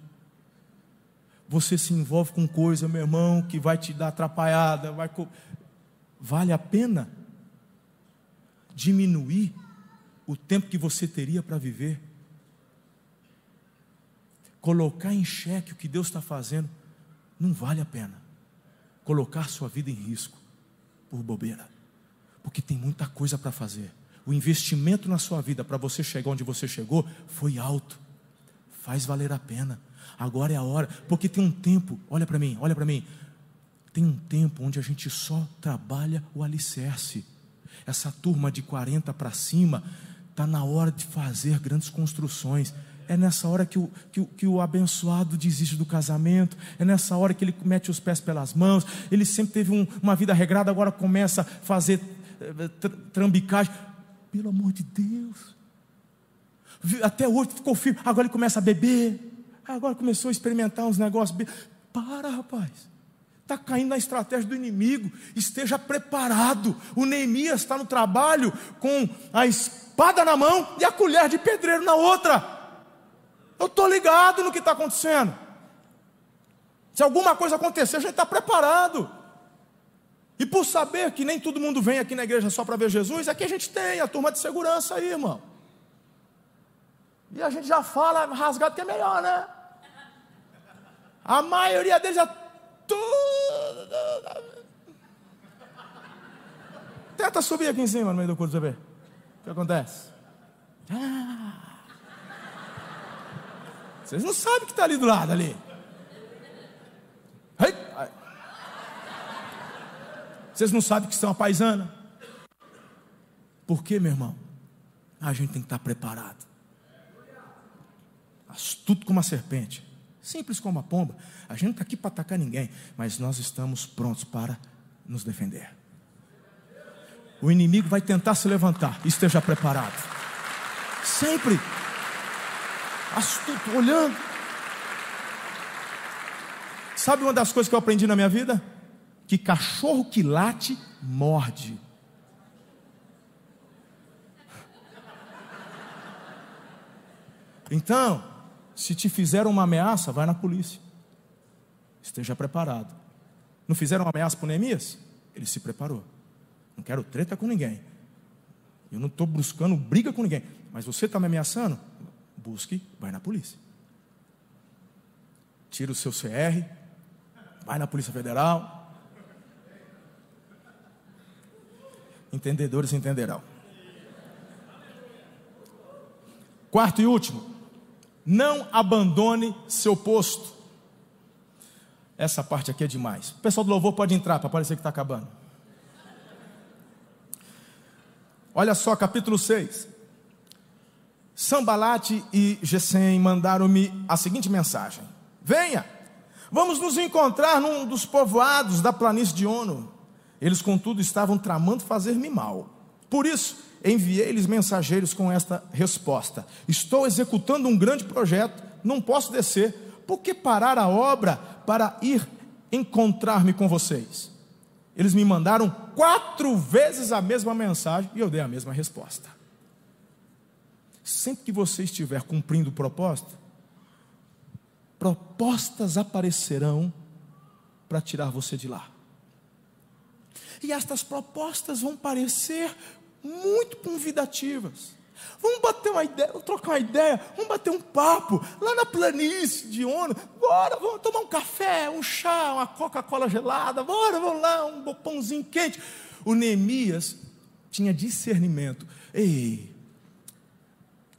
você se envolve com coisa, meu irmão, que vai te dar atrapalhada, vai vale a pena diminuir o tempo que você teria para viver? Colocar em xeque o que Deus está fazendo, não vale a pena. Colocar sua vida em risco por bobeira, porque tem muita coisa para fazer. O investimento na sua vida para você chegar onde você chegou foi alto, faz valer a pena. Agora é a hora, porque tem um tempo, olha para mim, olha para mim. Tem um tempo onde a gente só trabalha o alicerce. Essa turma de 40 para cima está na hora de fazer grandes construções. É nessa hora que o, que, que o abençoado desiste do casamento, é nessa hora que ele mete os pés pelas mãos. Ele sempre teve um, uma vida regrada, agora começa a fazer eh, trambicagem. Pelo amor de Deus. Até hoje ficou firme, agora ele começa a beber. Agora começou a experimentar uns negócios. Para, rapaz. Está caindo na estratégia do inimigo. Esteja preparado. O Neemias está no trabalho com a espada na mão e a colher de pedreiro na outra. Eu estou ligado no que está acontecendo. Se alguma coisa acontecer, a gente está preparado. E por saber que nem todo mundo vem aqui na igreja só para ver Jesus, aqui a gente tem a turma de segurança aí, irmão. E a gente já fala rasgado que é melhor, né? A maioria deles já tudo. Tenta subir aqui em cima no meio do culto, você ver. O que acontece? Ah. Vocês não sabem que está ali do lado ali. Vocês não sabem que são a paisana. Por quê, meu irmão? A gente tem que estar preparado. Astuto como uma serpente simples como a pomba. A gente não está aqui para atacar ninguém, mas nós estamos prontos para nos defender. O inimigo vai tentar se levantar, esteja preparado. Sempre astuto, olhando. Sabe uma das coisas que eu aprendi na minha vida? Que cachorro que late, morde. Então, se te fizeram uma ameaça, vai na polícia. Esteja preparado. Não fizeram uma ameaça para Neemias? Ele se preparou. Não quero treta com ninguém. Eu não estou buscando briga com ninguém. Mas você está me ameaçando? Busque, vai na polícia. Tira o seu CR, vai na Polícia Federal. Entendedores entenderão. Quarto e último, não abandone seu posto. Essa parte aqui é demais. O pessoal do louvor pode entrar para parecer que está acabando. Olha só, capítulo 6. Sambalate e Gesem mandaram-me a seguinte mensagem: Venha, vamos nos encontrar num dos povoados da planície de Ono. Eles, contudo, estavam tramando fazer-me mal. Por isso, enviei-lhes mensageiros com esta resposta: Estou executando um grande projeto, não posso descer, por que parar a obra para ir encontrar-me com vocês? Eles me mandaram quatro vezes a mesma mensagem e eu dei a mesma resposta. Sempre que você estiver cumprindo o propósito, propostas aparecerão para tirar você de lá. E estas propostas vão parecer muito convidativas, Vamos bater uma ideia, vamos trocar uma ideia, vamos bater um papo lá na planície de Ona. Bora, vamos tomar um café, um chá, uma Coca-Cola gelada. Bora, vamos lá, um pãozinho quente. O Neemias tinha discernimento. Ei,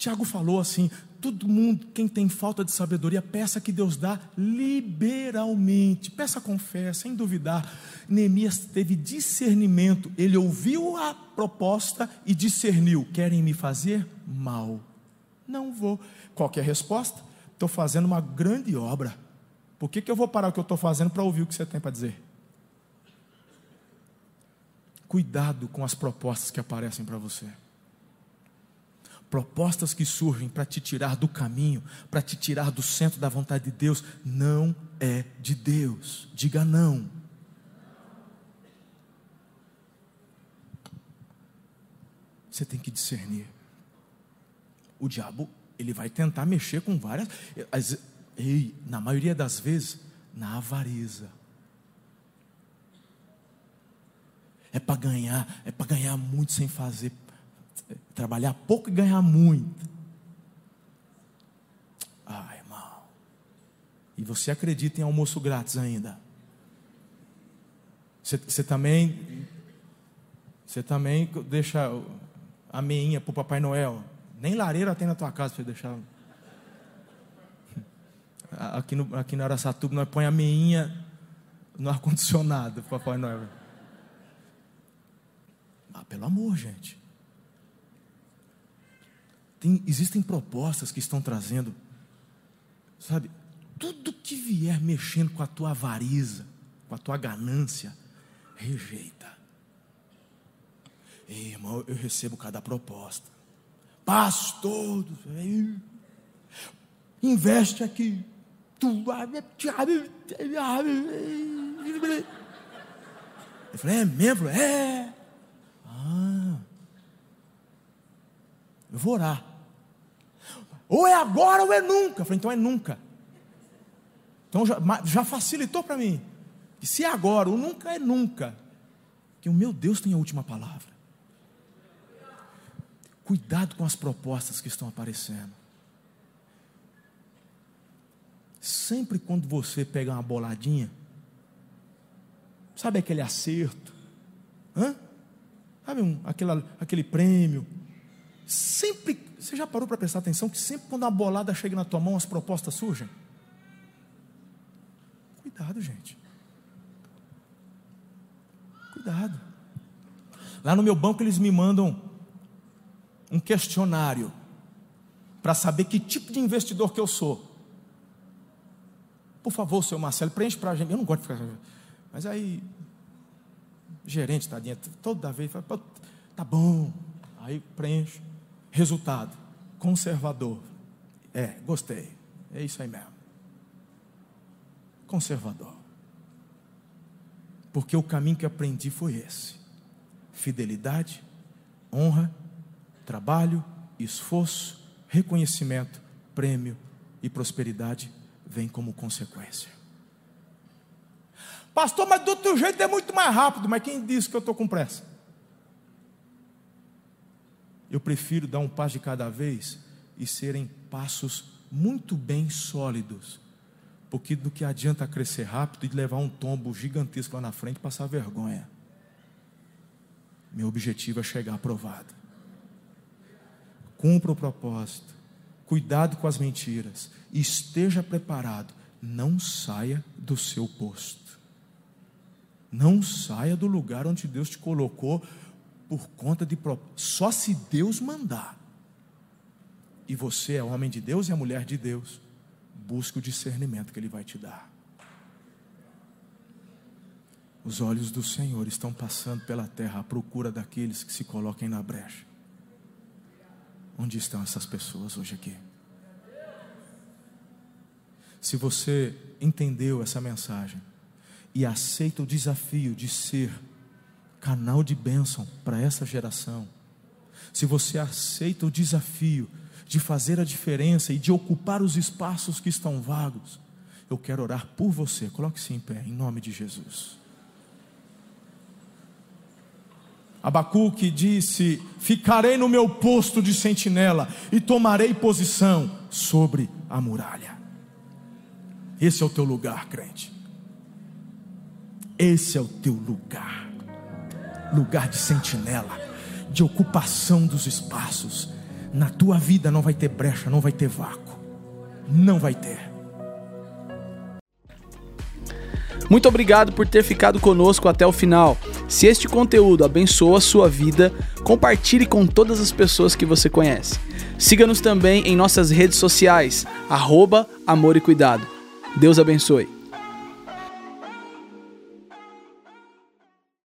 Tiago falou assim: todo mundo, quem tem falta de sabedoria, peça que Deus dá liberalmente. Peça com fé, sem duvidar. Neemias teve discernimento. Ele ouviu a proposta e discerniu: querem me fazer mal. Não vou. Qual é a resposta? Estou fazendo uma grande obra. Por que, que eu vou parar o que eu estou fazendo para ouvir o que você tem para dizer? Cuidado com as propostas que aparecem para você propostas que surgem para te tirar do caminho, para te tirar do centro da vontade de Deus, não é de Deus. Diga não. Você tem que discernir. O diabo, ele vai tentar mexer com várias. Ei, na maioria das vezes, na avareza. É para ganhar, é para ganhar muito sem fazer trabalhar pouco e ganhar muito. Ah, irmão. E você acredita em almoço grátis ainda? Você, também. Você também deixa a meinha para o Papai Noel. Nem lareira tem na tua casa para deixar. Aqui no, aqui no Araçatuba nós põe a meinha no ar-condicionado, Papai Noel. Ah, pelo amor, gente. Tem, existem propostas que estão trazendo, sabe, tudo que vier mexendo com a tua avariza, com a tua ganância, rejeita. Ei, irmão, eu recebo cada proposta. Pastor, investe aqui. Eu falei, é membro? É. Ah. Eu vou orar. Ou é agora ou é nunca. Eu falei, então é nunca. Então já, já facilitou para mim. E se é agora, ou nunca é nunca. Que o meu Deus tem a última palavra. Cuidado com as propostas que estão aparecendo. Sempre quando você pega uma boladinha, sabe aquele acerto? Hã? Sabe um, aquele, aquele prêmio? Sempre você já parou para prestar atenção que sempre quando a bolada chega na tua mão, as propostas surgem? Cuidado, gente. Cuidado. Lá no meu banco eles me mandam um questionário para saber que tipo de investidor que eu sou. Por favor, seu Marcelo, preenche para a gente. Eu não gosto de ficar. Mas aí, gerente, tadinha, toda vez, fala, tá bom. Aí preenche. Resultado: conservador. É, gostei. É isso aí mesmo. Conservador. Porque o caminho que aprendi foi esse: fidelidade, honra, trabalho, esforço, reconhecimento, prêmio e prosperidade vem como consequência. Pastor, mas do outro jeito é muito mais rápido. Mas quem disse que eu estou com pressa? Eu prefiro dar um passo de cada vez e serem passos muito bem sólidos. Porque do que adianta crescer rápido e levar um tombo gigantesco lá na frente e passar vergonha. Meu objetivo é chegar aprovado. Cumpra o propósito. Cuidado com as mentiras. Esteja preparado. Não saia do seu posto. Não saia do lugar onde Deus te colocou por conta de só se Deus mandar. E você é homem de Deus e a mulher de Deus, busque o discernimento que ele vai te dar. Os olhos do Senhor estão passando pela terra à procura daqueles que se coloquem na brecha. Onde estão essas pessoas hoje aqui? Se você entendeu essa mensagem e aceita o desafio de ser canal de bênção para essa geração, se você aceita o desafio de fazer a diferença e de ocupar os espaços que estão vagos, eu quero orar por você. Coloque-se em pé, em nome de Jesus. Abacuque disse: Ficarei no meu posto de sentinela e tomarei posição sobre a muralha. Esse é o teu lugar, crente. Esse é o teu lugar. Lugar de sentinela, de ocupação dos espaços. Na tua vida não vai ter brecha, não vai ter vácuo. Não vai ter. Muito obrigado por ter ficado conosco até o final. Se este conteúdo abençoa a sua vida, compartilhe com todas as pessoas que você conhece. Siga-nos também em nossas redes sociais, arroba Amor e Cuidado. Deus abençoe.